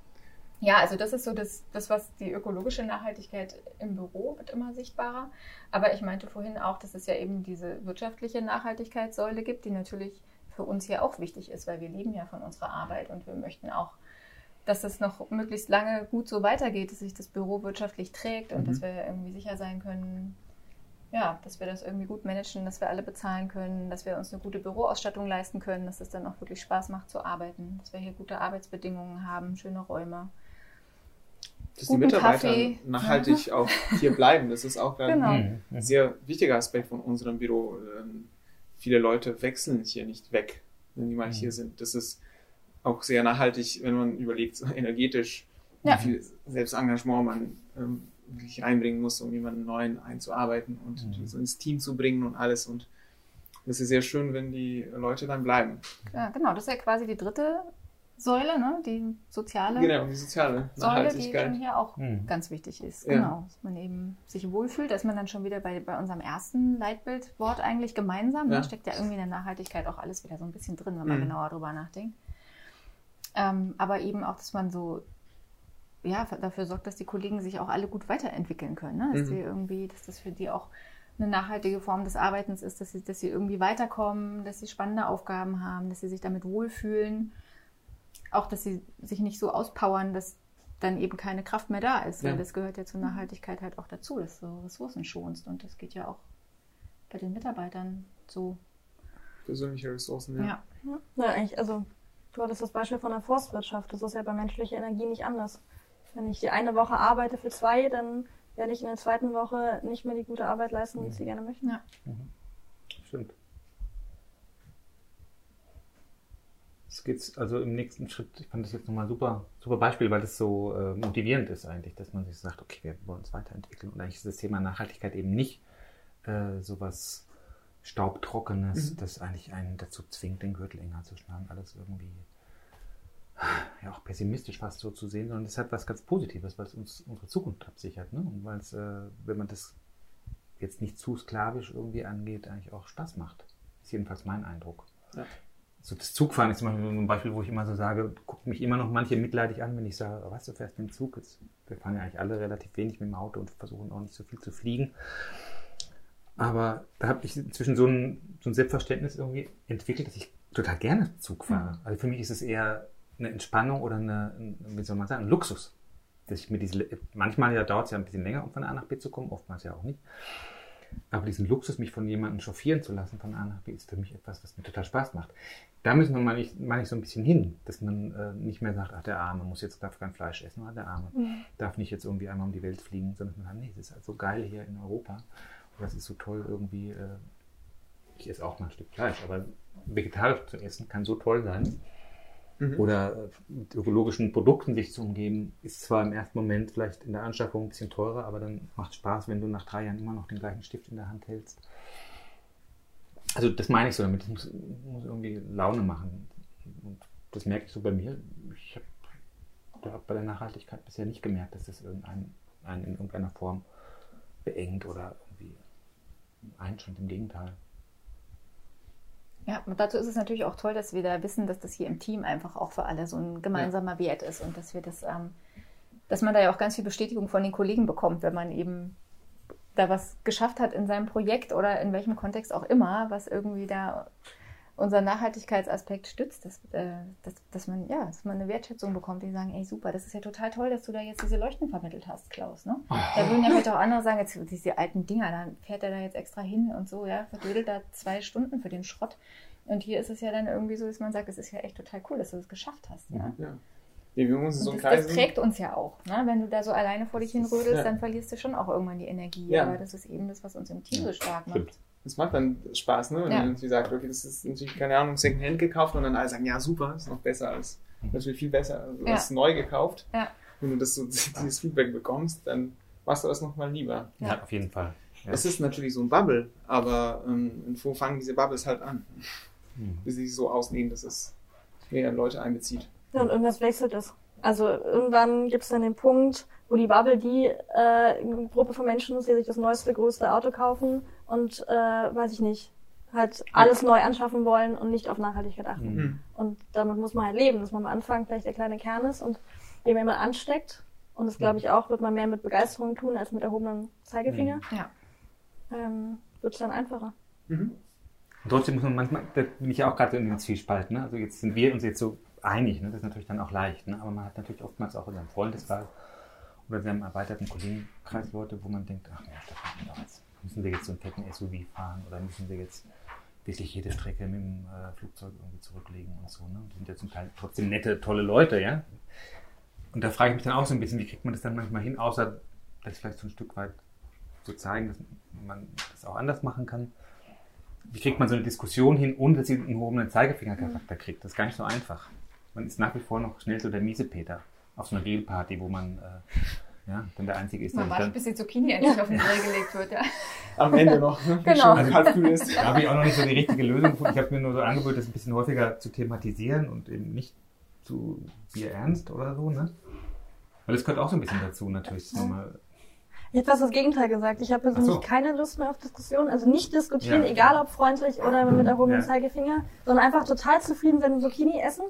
Ja, also das ist so das, das, was die ökologische Nachhaltigkeit im Büro wird immer sichtbarer. Aber ich meinte vorhin auch, dass es ja eben diese wirtschaftliche Nachhaltigkeitssäule gibt, die natürlich für uns hier auch wichtig ist, weil wir leben ja von unserer Arbeit und wir möchten auch dass es noch möglichst lange gut so weitergeht, dass sich das Büro wirtschaftlich trägt und mhm. dass wir irgendwie sicher sein können, ja, dass wir das irgendwie gut managen, dass wir alle bezahlen können, dass wir uns eine gute Büroausstattung leisten können, dass es dann auch wirklich Spaß macht zu arbeiten, dass wir hier gute Arbeitsbedingungen haben, schöne Räume. Dass die Mitarbeiter Kaffee. nachhaltig auch hier bleiben, das ist auch genau. ein sehr wichtiger Aspekt von unserem Büro. Ähm, viele Leute wechseln hier nicht weg, wenn die mal mhm. hier sind. Das ist auch sehr nachhaltig, wenn man überlegt, so energetisch, ja. wie viel Selbstengagement man ähm, wirklich einbringen muss, um jemanden neuen einzuarbeiten und mhm. so ins Team zu bringen und alles. Und das ist sehr schön, wenn die Leute dann bleiben. Ja, genau, das ist ja quasi die dritte Säule, ne? die soziale genau, die soziale Säule, die dann hier auch mhm. ganz wichtig ist. Ja. Genau, dass man eben sich wohlfühlt, dass man dann schon wieder bei, bei unserem ersten Leitbildwort eigentlich gemeinsam, ja. da steckt ja irgendwie in der Nachhaltigkeit auch alles wieder so ein bisschen drin, wenn man mhm. genauer drüber nachdenkt. Ähm, aber eben auch, dass man so ja, dafür sorgt, dass die Kollegen sich auch alle gut weiterentwickeln können. Ne? Dass mhm. irgendwie, dass das für die auch eine nachhaltige Form des Arbeitens ist, dass sie, dass sie irgendwie weiterkommen, dass sie spannende Aufgaben haben, dass sie sich damit wohlfühlen. Auch, dass sie sich nicht so auspowern, dass dann eben keine Kraft mehr da ist. Ja. Weil das gehört ja zur Nachhaltigkeit halt auch dazu, dass du Ressourcen schonst. Und das geht ja auch bei den Mitarbeitern so. Persönliche Ressourcen, ja. Ja, ja eigentlich, also Du hattest das Beispiel von der Forstwirtschaft. Das ist ja bei menschlicher Energie nicht anders. Wenn ich die eine Woche arbeite für zwei, dann werde ich in der zweiten Woche nicht mehr die gute Arbeit leisten, die mhm. sie gerne möchten. Ja. Mhm. Stimmt. Es geht also im nächsten Schritt, ich fand das jetzt nochmal super, super Beispiel, weil das so äh, motivierend ist eigentlich, dass man sich sagt, okay, wir wollen uns weiterentwickeln. Und eigentlich ist das Thema Nachhaltigkeit eben nicht äh, sowas Staubtrockenes, mhm. das eigentlich einen dazu zwingt, den Gürtel enger zu schlagen, alles irgendwie ja auch pessimistisch fast so zu sehen, sondern es hat was ganz Positives, was uns unsere Zukunft absichert. Ne? Und weil es, äh, wenn man das jetzt nicht zu sklavisch irgendwie angeht, eigentlich auch Spaß macht. Ist jedenfalls mein Eindruck. Ja. so das Zugfahren ist zum Beispiel so ein Beispiel, wo ich immer so sage, guckt mich immer noch manche mitleidig an, wenn ich sage, was, du fährst mit dem Zug. Jetzt, wir fahren ja eigentlich alle relativ wenig mit dem Auto und versuchen auch nicht so viel zu fliegen. Aber da habe ich inzwischen so ein, so ein Selbstverständnis irgendwie entwickelt, dass ich total gerne Zug fahre. Mhm. Also für mich ist es eher eine Entspannung oder eine, wie soll man sagen, ein Luxus. Dass ich mir diese, manchmal ja dauert es ja ein bisschen länger, um von A nach B zu kommen, oftmals ja auch nicht. Aber diesen Luxus, mich von jemandem chauffieren zu lassen von A nach B, ist für mich etwas, was mir total Spaß macht. Da müssen wir mal ich, mal ich so ein bisschen hin, dass man äh, nicht mehr sagt, ach, der Arme muss jetzt darf kein Fleisch essen, oder der Arme mhm. darf nicht jetzt irgendwie einmal um die Welt fliegen, sondern man sagt, nee, das ist halt so geil hier in Europa. Das ist so toll irgendwie, äh, ich esse auch mal ein Stück Fleisch, aber vegetarisch zu essen kann so toll sein. Mhm. Oder äh, mit ökologischen Produkten sich zu umgeben, ist zwar im ersten Moment vielleicht in der Anschaffung ein bisschen teurer, aber dann macht Spaß, wenn du nach drei Jahren immer noch den gleichen Stift in der Hand hältst. Also das meine ich so damit, es muss, muss, irgendwie Laune machen. Und das merke ich so bei mir. Ich habe bei der Nachhaltigkeit bisher nicht gemerkt, dass das irgendeinen einen in irgendeiner Form beengt oder einschränkt. Im Gegenteil. Ja, und dazu ist es natürlich auch toll, dass wir da wissen, dass das hier im Team einfach auch für alle so ein gemeinsamer ja. Wert ist und dass wir das, ähm, dass man da ja auch ganz viel Bestätigung von den Kollegen bekommt, wenn man eben da was geschafft hat in seinem Projekt oder in welchem Kontext auch immer, was irgendwie da unseren Nachhaltigkeitsaspekt stützt, dass, äh, dass, dass, man, ja, dass man eine Wertschätzung bekommt, die sagen, ey super, das ist ja total toll, dass du da jetzt diese Leuchten vermittelt hast, Klaus. Ne? Oh. Da würden ja vielleicht auch andere sagen, jetzt diese alten Dinger, dann fährt er da jetzt extra hin und so, ja, verdödelt da zwei Stunden für den Schrott. Und hier ist es ja dann irgendwie so, dass man sagt, es ist ja echt total cool, dass du das geschafft hast. Ja. ja. Wir uns so das, das, trägt uns ja auch. Ne? Wenn du da so alleine vor dich hinrödelst, ja. dann verlierst du schon auch irgendwann die Energie. Ja. Aber das ist eben das, was uns im Team so stark macht das macht dann Spaß, ne? Wenn ja. man irgendwie sagt, okay, das ist natürlich, keine Ahnung, Secondhand gekauft und dann alle sagen, ja, super, ist noch besser als, natürlich viel besser also ja. als neu gekauft. Ja. Wenn du das so, dieses Feedback bekommst, dann machst du das nochmal lieber. Ja, ja auf jeden Fall. Ja. Es ist natürlich so ein Bubble, aber ähm, wo fangen diese Bubbles halt an? Mhm. Bis sie sich so ausnehmen, dass es mehr Leute einbezieht. Ja, und irgendwas wechselt es. Also irgendwann gibt es dann den Punkt, wo die Bubble die äh, Gruppe von Menschen ist, die sich das neueste, größte Auto kaufen und äh, weiß ich nicht, halt alles neu anschaffen wollen und nicht auf Nachhaltigkeit achten. Mhm. Und damit muss man halt leben, dass man am Anfang vielleicht der kleine Kern ist und je mehr man ansteckt, und das glaube ich auch, wird man mehr mit Begeisterung tun als mit erhobenem Zeigefinger, mhm. ja. ähm, wird es dann einfacher. Mhm. Und trotzdem muss man manchmal, da bin ich ja auch gerade in den Zwiespalt, ne? Also jetzt sind wir uns jetzt so einig, ne? Das ist natürlich dann auch leicht, ne? Aber man hat natürlich oftmals auch in seinem Freundeskreis oder in seinem erweiterten Kollegenkreis Leute, wo man denkt, ach ja, das machen wir doch jetzt müssen wir jetzt so einen fetten SUV fahren oder müssen wir jetzt wirklich jede Strecke mit dem äh, Flugzeug irgendwie zurücklegen und so. Ne? Die sind ja zum Teil trotzdem nette, tolle Leute, ja. Und da frage ich mich dann auch so ein bisschen, wie kriegt man das dann manchmal hin, außer das vielleicht so ein Stück weit zu zeigen, dass man das auch anders machen kann. Wie kriegt man so eine Diskussion hin, ohne dass sie einen gehobenen Zeigefingercharakter kriegt? Das ist gar nicht so einfach. Man ist nach wie vor noch schnell so der Miesepeter auf so einer Grillparty, wo man äh, ja, dann der einzige ist. Man wartet, bis die Zucchini endlich auf den Grill gelegt wird, ja. Am Ende noch, ne? Genau. Also, da habe ich auch noch nicht so die richtige Lösung gefunden. Ich habe mir nur so angeboten, das ein bisschen häufiger zu thematisieren und eben nicht zu Bier ernst oder so, ne? Weil das gehört auch so ein bisschen dazu, natürlich. Ja. Ich habe fast das Gegenteil gesagt. Ich habe persönlich so. keine Lust mehr auf Diskussionen. Also nicht diskutieren, ja. egal ob freundlich oder mit erhobenem ja. Zeigefinger, sondern einfach total zufrieden, wenn wir Zucchini essen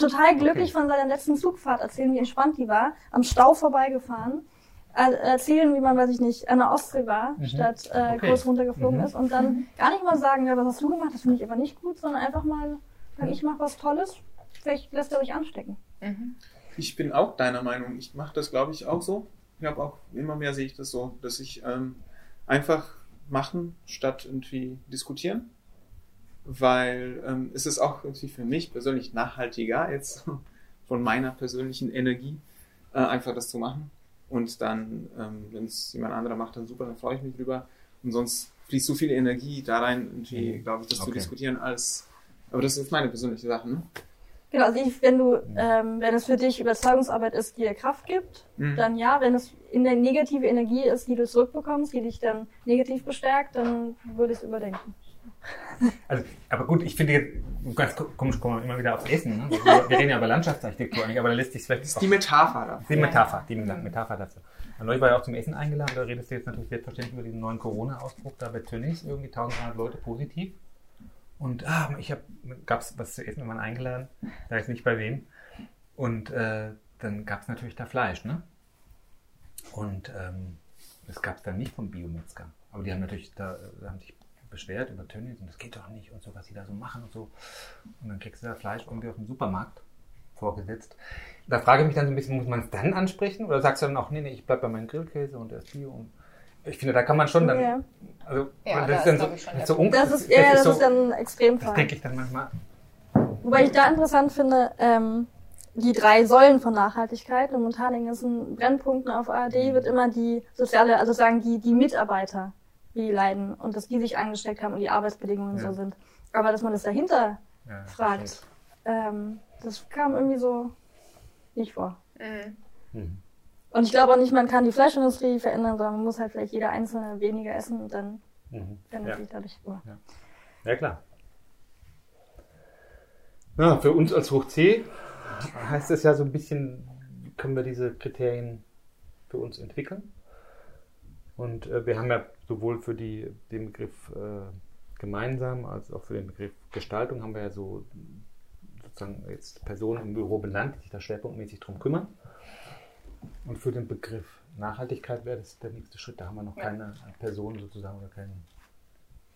total glücklich okay. von seiner letzten Zugfahrt erzählen, wie entspannt die war, am Stau vorbeigefahren, erzählen, wie man, weiß ich nicht, an der Ostsee war, mhm. statt äh, okay. kurz runtergeflogen mhm. ist und dann mhm. gar nicht mal sagen, ja, was hast du gemacht, das finde ich aber nicht gut, sondern einfach mal sagen, ich mache was Tolles, vielleicht lässt er euch anstecken. Mhm. Ich bin auch deiner Meinung. Ich mache das, glaube ich, auch so. Ich habe auch immer mehr sehe ich das so, dass ich ähm, einfach machen statt irgendwie diskutieren weil ähm, es ist auch irgendwie für mich persönlich nachhaltiger, jetzt von meiner persönlichen Energie, äh, einfach das zu machen. Und dann, ähm, wenn es jemand anderer macht, dann super, dann freue ich mich drüber. Und sonst fließt so viel Energie da rein, irgendwie, mhm. glaube ich, das okay. zu diskutieren, als. Aber das ist jetzt meine persönliche Sache, ne? Genau, also ich, wenn du, ähm, wenn es für dich Überzeugungsarbeit ist, die dir Kraft gibt, mhm. dann ja, wenn es in der negative Energie ist, die du zurückbekommst, die dich dann negativ bestärkt, dann würde ich es überdenken. Also, aber gut, ich finde jetzt, ganz komisch kommen wir immer wieder aufs Essen. Ne? Wir, wir reden ja über Landschaftsarchitektur eigentlich, aber da lässt sich vielleicht. Das ist die Metapher da. Die Metapher, die Metapher dazu. Neulich war ja auch zum Essen eingeladen, da redest du jetzt natürlich selbstverständlich über diesen neuen Corona-Ausbruch. Da bei Tönnies irgendwie 1300 Leute positiv. Und ah, ich habe, gab es was zu essen, wir waren eingeladen, da ist nicht bei wem. Und äh, dann gab es natürlich da Fleisch, ne? Und ähm, das gab es dann nicht vom Biometzger. Aber die haben natürlich da, haben sich beschwert über Tönnies und das geht doch nicht und so, was sie da so machen und so. Und dann kriegst du da Fleisch irgendwie aus dem Supermarkt vorgesetzt. Da frage ich mich dann so ein bisschen, muss man es dann ansprechen? Oder sagst du dann auch, nee, nee, ich bleibe bei meinem Grillkäse und der ist Bio und ich finde, da kann man schon dann. Ja. Also, Ja, das da ist dann ist, so, schon das ist so un- Das ist, ja, ja, das so, ist dann ein Das Extremfall. denke ich dann manchmal. Wobei ich da interessant finde, ähm, die drei Säulen von Nachhaltigkeit. Und momentan in ganzen Brennpunkten auf ARD wird immer die soziale, also sagen die, die Mitarbeiter, die leiden und dass die sich angesteckt haben und die Arbeitsbedingungen Ja. so sind. Aber dass man das dahinter Ja, fragt, stimmt. ähm, das kam irgendwie so nicht vor. Mhm. Mhm. Und ich glaube auch nicht, man kann die Fleischindustrie verändern, sondern man muss halt vielleicht jeder Einzelne weniger essen und dann Mhm. verändert Ja. sich dadurch. Oh. ja, klar. Ja, für uns als Hoch C heißt es ja so ein bisschen, wie können wir diese Kriterien für uns entwickeln? Und äh, wir haben ja sowohl für die, den Begriff äh, gemeinsam als auch für den Begriff Gestaltung haben wir ja so sozusagen jetzt Personen im Büro benannt, die sich da schwerpunktmäßig drum kümmern. Und für den Begriff Nachhaltigkeit wäre das der nächste Schritt. Da haben wir noch Ja. keine Person sozusagen oder kein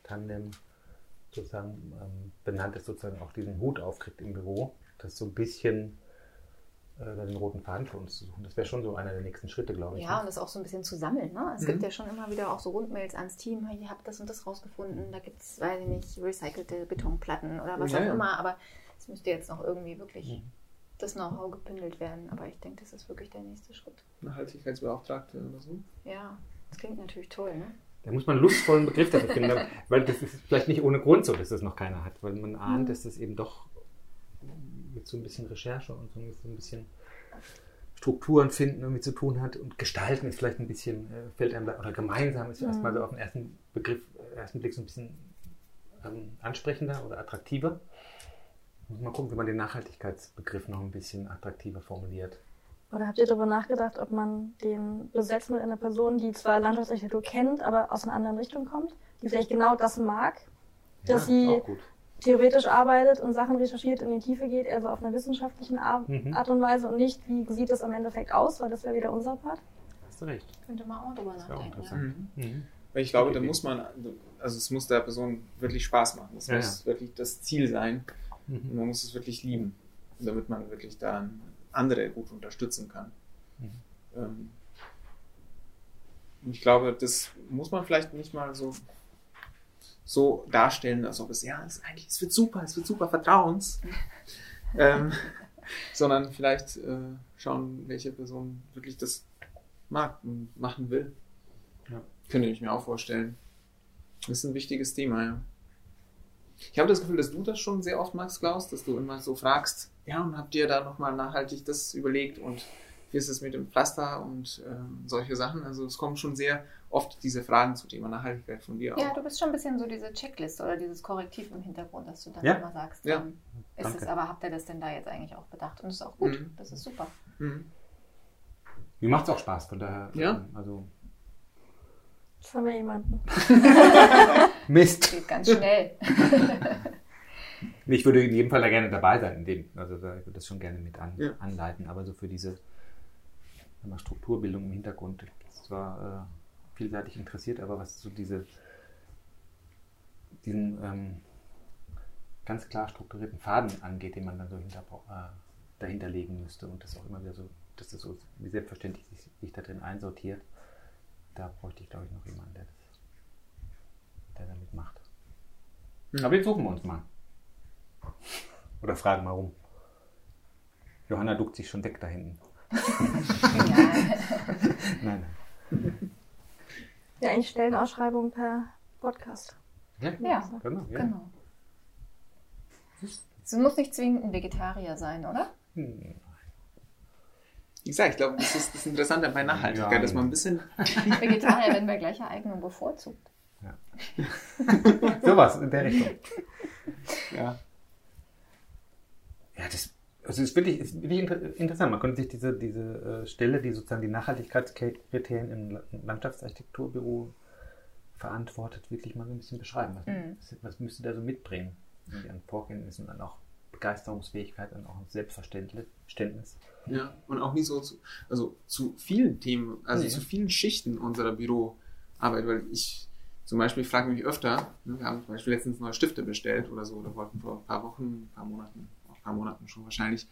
Tandem sozusagen ähm, benannt, das sozusagen auch diesen Hut aufkriegt im Büro. Das so ein bisschen äh, den roten Faden für uns zu suchen. Das wäre schon so einer der nächsten Schritte, glaube ich. Ja, und ne? das auch so ein bisschen zu sammeln. Ne? Es Mhm. gibt ja schon immer wieder auch so Rundmails ans Team, hey, ihr habt das und das rausgefunden, da gibt es, weiß ich nicht, recycelte Betonplatten oder was Ja, auch ja. immer, aber es müsste jetzt noch irgendwie wirklich Mhm. das Know-how gebündelt werden. Aber ich denke, das ist wirklich der nächste Schritt. Nachhaltigkeitsbeauftragte oder so. Ja, das klingt natürlich toll, ne? Da muss man einen lustvollen Begriff dafür finden, weil- weil das ist vielleicht nicht ohne Grund so, dass das noch keiner hat, weil man ahnt, dass das eben doch mit so ein bisschen Recherche und so ein bisschen Strukturen finden irgendwie zu tun hat und gestalten ist vielleicht ein bisschen, äh, fällt einem da, oder gemeinsam ist erstmal so auf den ersten Begriff, äh, ersten Blick so ein bisschen ähm, ansprechender oder attraktiver. Muss mal gucken, wie man den Nachhaltigkeitsbegriff noch ein bisschen attraktiver formuliert. Oder habt ihr darüber nachgedacht, ob man den besetzt mit einer Person, die zwar Landschaftsarchitektur kennt, aber aus einer anderen Richtung kommt, die vielleicht genau das mag, dass sie auch gut. Theoretisch arbeitet und Sachen recherchiert und in die Tiefe geht, also auf einer wissenschaftlichen Ar Mhm. Art und Weise und nicht, wie sieht es am Endeffekt aus, weil das wäre wieder unser Part. Hast du recht. Könnte man auch drüber Das nachdenken. Ja. interessant. Mhm. Weil ich glaube, da muss man, also es muss der Person wirklich Spaß machen. Das Ja, muss wirklich das Ziel sein. Und Mhm. man muss es wirklich lieben, damit man wirklich dann andere gut unterstützen kann. Mhm. Ähm, und ich glaube, das muss man vielleicht nicht mal so, so darstellen, als ob es, ja, es, eigentlich, es wird super, es wird super, vertrauens. ähm, sondern vielleicht äh, schauen, welche Person wirklich das mag und machen will. Ja. Könnte ich mir auch vorstellen. Das ist ein wichtiges Thema, ja. Ich habe das Gefühl, dass du das schon sehr oft magst, Klaus, dass du immer so fragst, ja, und habt ihr da nochmal nachhaltig das überlegt und wie ist es mit dem Pflaster und ähm, solche Sachen? Also es kommen schon sehr oft diese Fragen zum Thema Nachhaltigkeit von dir Ja, auch. du bist schon ein bisschen so diese Checklist oder dieses Korrektiv im Hintergrund, dass du dann Ja. immer sagst, Ja. ähm, ist Danke. es, aber habt ihr das denn da jetzt eigentlich auch bedacht? Und das ist auch gut, Mhm. das ist super. Mhm. Mir macht es auch Spaß, von daher. Ja? ähm, Also, Jetzt haben wir jemanden. Mist. Geht ganz schnell. Ich würde in jedem Fall da gerne dabei sein, in dem, also da, ich würde das schon gerne mit an, Ja. anleiten, aber so für diese wir, Strukturbildung im Hintergrund, das war äh, vielseitig interessiert, aber was so diese diesen ähm, ganz klar strukturierten Faden angeht, den man dann so hinter, äh, dahinter legen müsste und das auch immer wieder so, dass das so wie selbstverständlich sich, sich da drin einsortiert, da bräuchte ich glaube ich noch jemanden, der das, der damit macht. Mhm. Aber jetzt suchen wir uns mal. Oder fragen mal rum. Johanna duckt sich schon weg da hinten. Ja. Nein, Ja, eigentlich Stellenausschreibung per Podcast. nein. Ja, Genau, ja. genau. Es muss nicht zwingend ein Vegetarier sein, oder? Hm. Wie gesagt, ich glaube, das ist das Interessante bei Nachhaltigkeit, Ja. dass man ein bisschen Vegetarier werden bei gleicher Eignung bevorzugt. Sowas in der Richtung. ja, Ja, das also ist wirklich, ist wirklich inter interessant. Man könnte sich diese, diese äh, Stelle, die sozusagen die Nachhaltigkeitskriterien im La- Landschaftsarchitekturbüro verantwortet, wirklich mal so ein bisschen beschreiben. Was, Mhm. was, was müsste der so mitbringen? an Vorkenntnissen und auch Begeisterungsfähigkeit und auch Selbstverständnis. Ja, und auch nicht so zu, also zu vielen Themen, also nee. zu vielen Schichten unserer Büroarbeit, weil ich zum Beispiel frage mich öfter, ne, wir haben zum Beispiel letztens neue Stifte bestellt oder so, oder wollten vor ein paar Wochen, ein paar Monaten, paar Monaten schon wahrscheinlich.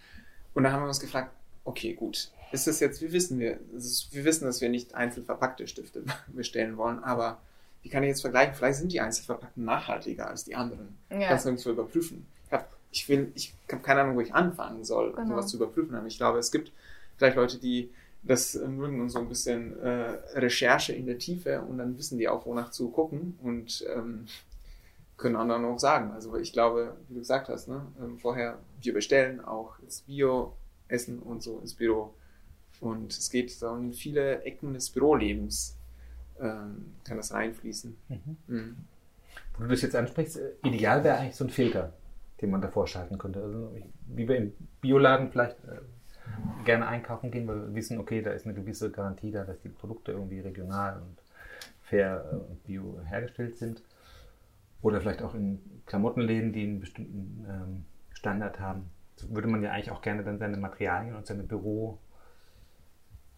Und da haben wir uns gefragt, okay, gut, ist das jetzt, wie wissen wir, ist, wir wissen, dass wir nicht einzeln verpackte Stifte bestellen wollen, aber wie kann ich jetzt vergleichen? Vielleicht sind die einzelverpackten nachhaltiger als die anderen. Ja. Kannst du nirgendwo überprüfen. Ich habe ich will, ich habe keine Ahnung, wo ich anfangen soll, genau. sowas zu überprüfen. Aber ich glaube, es gibt vielleicht Leute, die das mögen und so ein bisschen äh, Recherche in der Tiefe und dann wissen die auch, wonach zu gucken und ähm, können anderen auch sagen. Also ich glaube, wie du gesagt hast, ne, ähm, vorher, wir bestellen auch das Bio-Essen und so ins Büro. Und es geht so in viele Ecken des Bürolebens, ähm, kann das reinfließen. Mhm. Mhm. Wo du das jetzt ansprichst, äh, ideal wäre eigentlich so ein Filter den man davor schalten könnte. Also, wie wir im Bioladen vielleicht äh, gerne einkaufen gehen, weil wir wissen, okay, da ist eine gewisse Garantie da, dass die Produkte irgendwie regional und fair äh, und bio hergestellt sind. Oder vielleicht auch in Klamottenläden, die einen bestimmten ähm, Standard haben. So würde man ja eigentlich auch gerne dann seine Materialien und seine Büro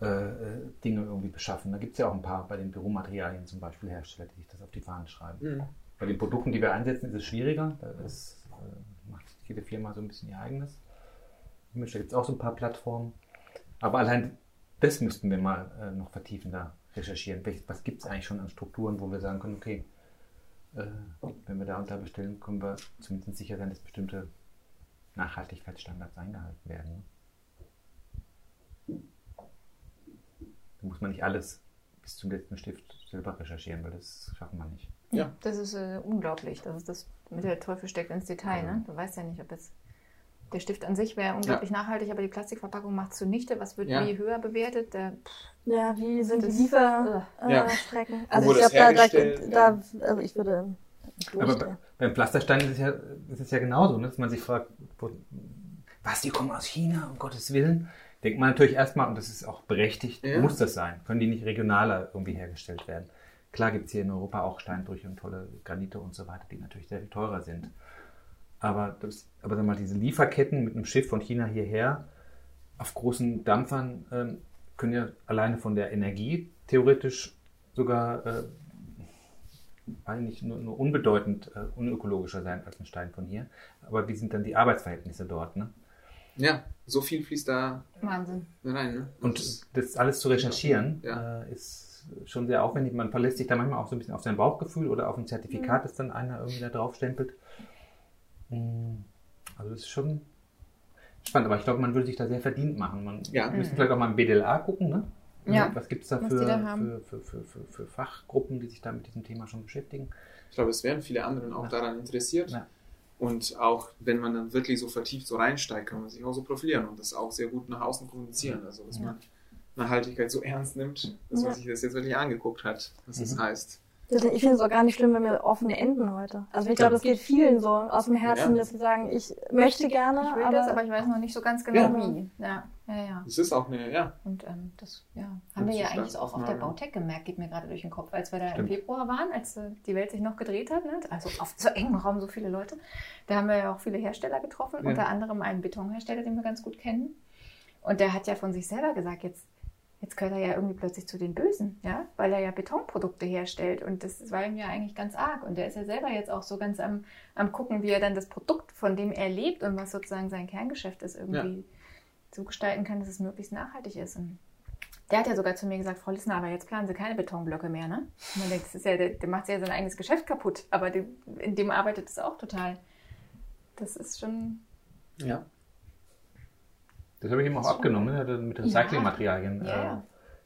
äh, äh Dinge irgendwie beschaffen. Da gibt es ja auch ein paar bei den Büromaterialien zum Beispiel Hersteller, die sich das auf die Fahnen schreiben. Mhm. Bei den Produkten, die wir einsetzen, ist es schwieriger. Da ist macht jede Firma so ein bisschen ihr eigenes. Da gibt es auch so ein paar Plattformen. Aber allein das müssten wir mal äh, noch vertiefender recherchieren. Was gibt es eigentlich schon an Strukturen, wo wir sagen können, okay, äh, wenn wir da und da bestellen, können wir zumindest sicher sein, dass bestimmte Nachhaltigkeitsstandards eingehalten werden. Da muss man nicht alles bis zum letzten Stift selber recherchieren, weil das schaffen wir nicht. Ja. Das ist äh, unglaublich. Das ist das mit der Teufel steckt ins Detail. Ne? Du weißt ja nicht, ob es der Stift an sich wäre unglaublich ja. nachhaltig, aber die Plastikverpackung macht zunichte. Was wird ja. wie höher bewertet? Der, ja, wie sind die Lieferstrecken? Äh, also ich glaube, da, da, da, also ich würde. Aber beim Pflasterstein ist es ja, ist es ja genauso, ne? dass man sich fragt, wo, was, die kommen aus China, um Gottes Willen. Denkt man natürlich erstmal, und das ist auch berechtigt, ja. muss das sein. Können die nicht regionaler irgendwie hergestellt werden? Klar gibt es hier in Europa auch Steinbrüche und tolle Granite und so weiter, die natürlich sehr viel teurer sind. Aber, das, aber sag mal, diese Lieferketten mit einem Schiff von China hierher auf großen Dampfern ähm, können ja alleine von der Energie theoretisch sogar äh, eigentlich nur, nur unbedeutend äh, unökologischer sein als ein Stein von hier. Aber wie sind dann die Arbeitsverhältnisse dort? Ne? Ja, so viel fließt da Wahnsinn. rein. Ne? Und das alles zu recherchieren ja. äh, ist schon sehr aufwendig. Man verlässt sich da manchmal auch so ein bisschen auf sein Bauchgefühl oder auf ein Zertifikat, mhm. das dann einer irgendwie da drauf stempelt. Mm, also das ist schon spannend, aber ich glaube, man würde sich da sehr verdient machen. Man ja. müsste vielleicht auch mal im BDLA gucken, ne? Ja. Was gibt es da, für, da für, für, für, für, Fachgruppen, die sich da mit diesem Thema schon beschäftigen? Ich glaube, es wären viele anderen auch ja. daran interessiert. Ja. Und auch wenn man dann wirklich so vertieft so reinsteigt, kann man sich auch so profilieren und das auch sehr gut nach außen kommunizieren. Also dass man Nachhaltigkeit so ernst nimmt, dass ja. man sich das jetzt wirklich angeguckt hat, was mhm. das heißt. Ich finde es auch gar nicht schlimm, wenn wir offene enden heute. Also ich glaube, das geht vielen so aus dem Herzen, ja. dass sie sagen, ich möchte gerne, ich will aber, das, aber ich weiß noch nicht so ganz genau ja. wie. Ja, ja, ja. Es ist auch eine, ja. Und ähm, das ja, haben wir ja eigentlich auch auf der Bautech gemerkt, geht mir gerade durch den Kopf, als wir da Stimmt. im Februar waren, als äh, die Welt sich noch gedreht hat, ne? also auf so engem Raum so viele Leute. Da haben wir ja auch viele Hersteller getroffen, ja. unter anderem einen Betonhersteller, den wir ganz gut kennen. Und der hat ja von sich selber gesagt, jetzt jetzt gehört er ja irgendwie plötzlich zu den Bösen, ja, weil er ja Betonprodukte herstellt und das war ihm ja eigentlich ganz arg und er ist ja selber jetzt auch so ganz am, am gucken, wie er dann das Produkt, von dem er lebt und was sozusagen sein Kerngeschäft ist, irgendwie ja. so gestalten kann, dass es möglichst nachhaltig ist. Und der hat ja sogar zu mir gesagt, Frau Lissner, aber jetzt planen Sie keine Betonblöcke mehr, ne? Und man denkt, das ist ja, der, der macht ja sein eigenes Geschäft kaputt, aber die, in dem arbeitet es auch total. Das ist schon... Ja. Das habe ich ihm auch abgenommen, ne? mit Recyclingmaterialien. Ja.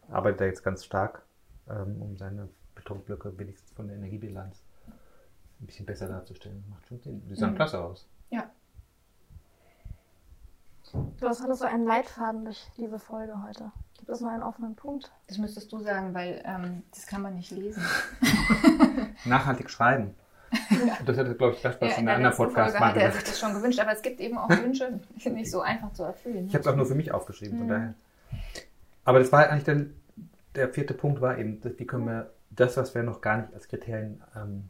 Äh, arbeitet er jetzt ganz stark, ähm, um seine Betonblöcke wenigstens von der Energiebilanz ein bisschen besser darzustellen. Macht schon Sinn. Die sahen mhm. klasse aus. Ja. Du hast alles so einen Leitfaden durch diese Folge heute. Gibt es noch einen offenen Punkt? Das müsstest du sagen, weil ähm, das kann man nicht lesen. Nachhaltig schreiben. Das hätte, glaube ich, Gaspar ja, schon in einer anderen Podcast Folge mal gesagt. Er sich das schon gewünscht, aber es gibt eben auch Wünsche, die nicht so einfach zu erfüllen. Ich habe es auch nur für mich aufgeschrieben, von mhm. daher. Aber das war eigentlich der, der vierte Punkt war eben, wie können wir das, was wir noch gar nicht als Kriterien ähm,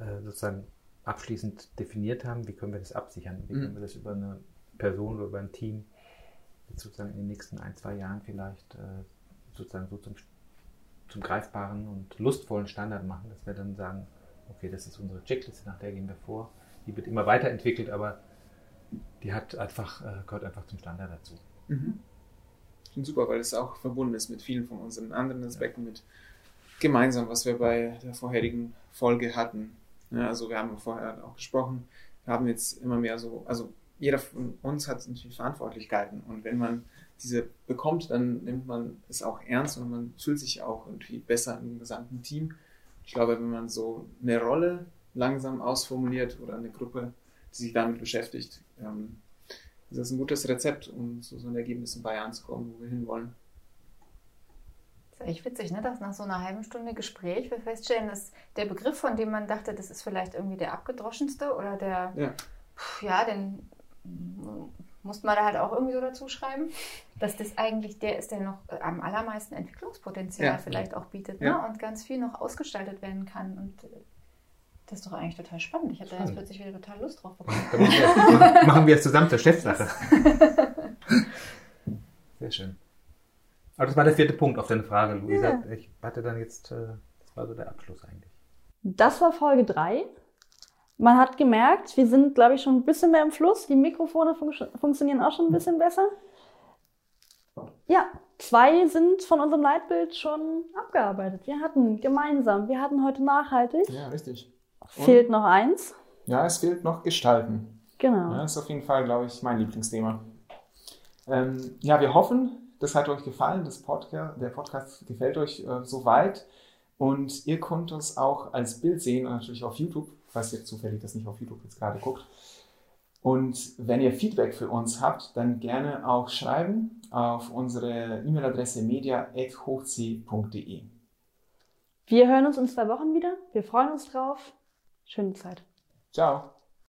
äh, sozusagen abschließend definiert haben, wie können wir das absichern? Wie können mhm. wir das über eine Person oder über ein Team sozusagen in den nächsten ein, zwei Jahren vielleicht äh, sozusagen so zum, zum greifbaren und lustvollen Standard machen, dass wir dann sagen, okay, das ist unsere Checkliste, nach der gehen wir vor. Die wird immer weiterentwickelt, aber die hat einfach, äh, gehört einfach zum Standard dazu. Mhm. Und super, weil es auch verbunden ist mit vielen von unseren anderen Aspekten, ja. mit gemeinsam, was wir bei der vorherigen Folge hatten. Ja, also wir haben vorher auch gesprochen, wir haben jetzt immer mehr so, also jeder von uns hat natürlich Verantwortlichkeiten und wenn man diese bekommt, dann nimmt man es auch ernst und man fühlt sich auch irgendwie besser im gesamten Team. Ich glaube, wenn man so eine Rolle langsam ausformuliert oder eine Gruppe, die sich damit beschäftigt, ähm, ist das ein gutes Rezept, um zu so einem Ergebnis in Bayern zu kommen, wo wir hinwollen. Das ist echt witzig, ne? dass nach so einer halben Stunde Gespräch wir feststellen, dass der Begriff, von dem man dachte, das ist vielleicht irgendwie der abgedroschenste oder der, ja, ja den musste man da halt auch irgendwie so dazu schreiben, dass das eigentlich der ist, der noch äh, am allermeisten Entwicklungspotenzial ja. vielleicht auch bietet ne? Ja. und ganz viel noch ausgestaltet werden kann. Und äh, das ist doch eigentlich total spannend. Ich habe da jetzt plötzlich wieder total Lust drauf bekommen. machen wir es zusammen zur Chefsache. Sehr schön. Aber das war der vierte Punkt auf deine Frage, Luisa. Ja. Ich hatte dann jetzt, äh, das war so der Abschluss eigentlich. Das war Folge 3. Man hat gemerkt, wir sind, glaube ich, schon ein bisschen mehr im Fluss. Die Mikrofone fun funktionieren auch schon ein bisschen besser. Ja, zwei sind von unserem Leitbild schon abgearbeitet. Wir hatten gemeinsam, wir hatten heute nachhaltig. Ja, richtig. Und fehlt noch eins. Ja, es fehlt noch Gestalten. Genau. Ja, ist auf jeden Fall, glaube ich, mein Lieblingsthema. Ähm, ja, wir hoffen, das hat euch gefallen. Das Podcast, der Podcast gefällt euch äh, soweit. Und ihr könnt uns auch als Bild sehen, natürlich auf YouTube falls ihr zufällig das nicht auf YouTube jetzt gerade guckt. Und wenn ihr Feedback für uns habt, dann gerne auch schreiben auf unsere E-Mail-Adresse media.hochsee.de. Wir hören uns in zwei Wochen wieder. Wir freuen uns drauf. Schöne Zeit. Ciao.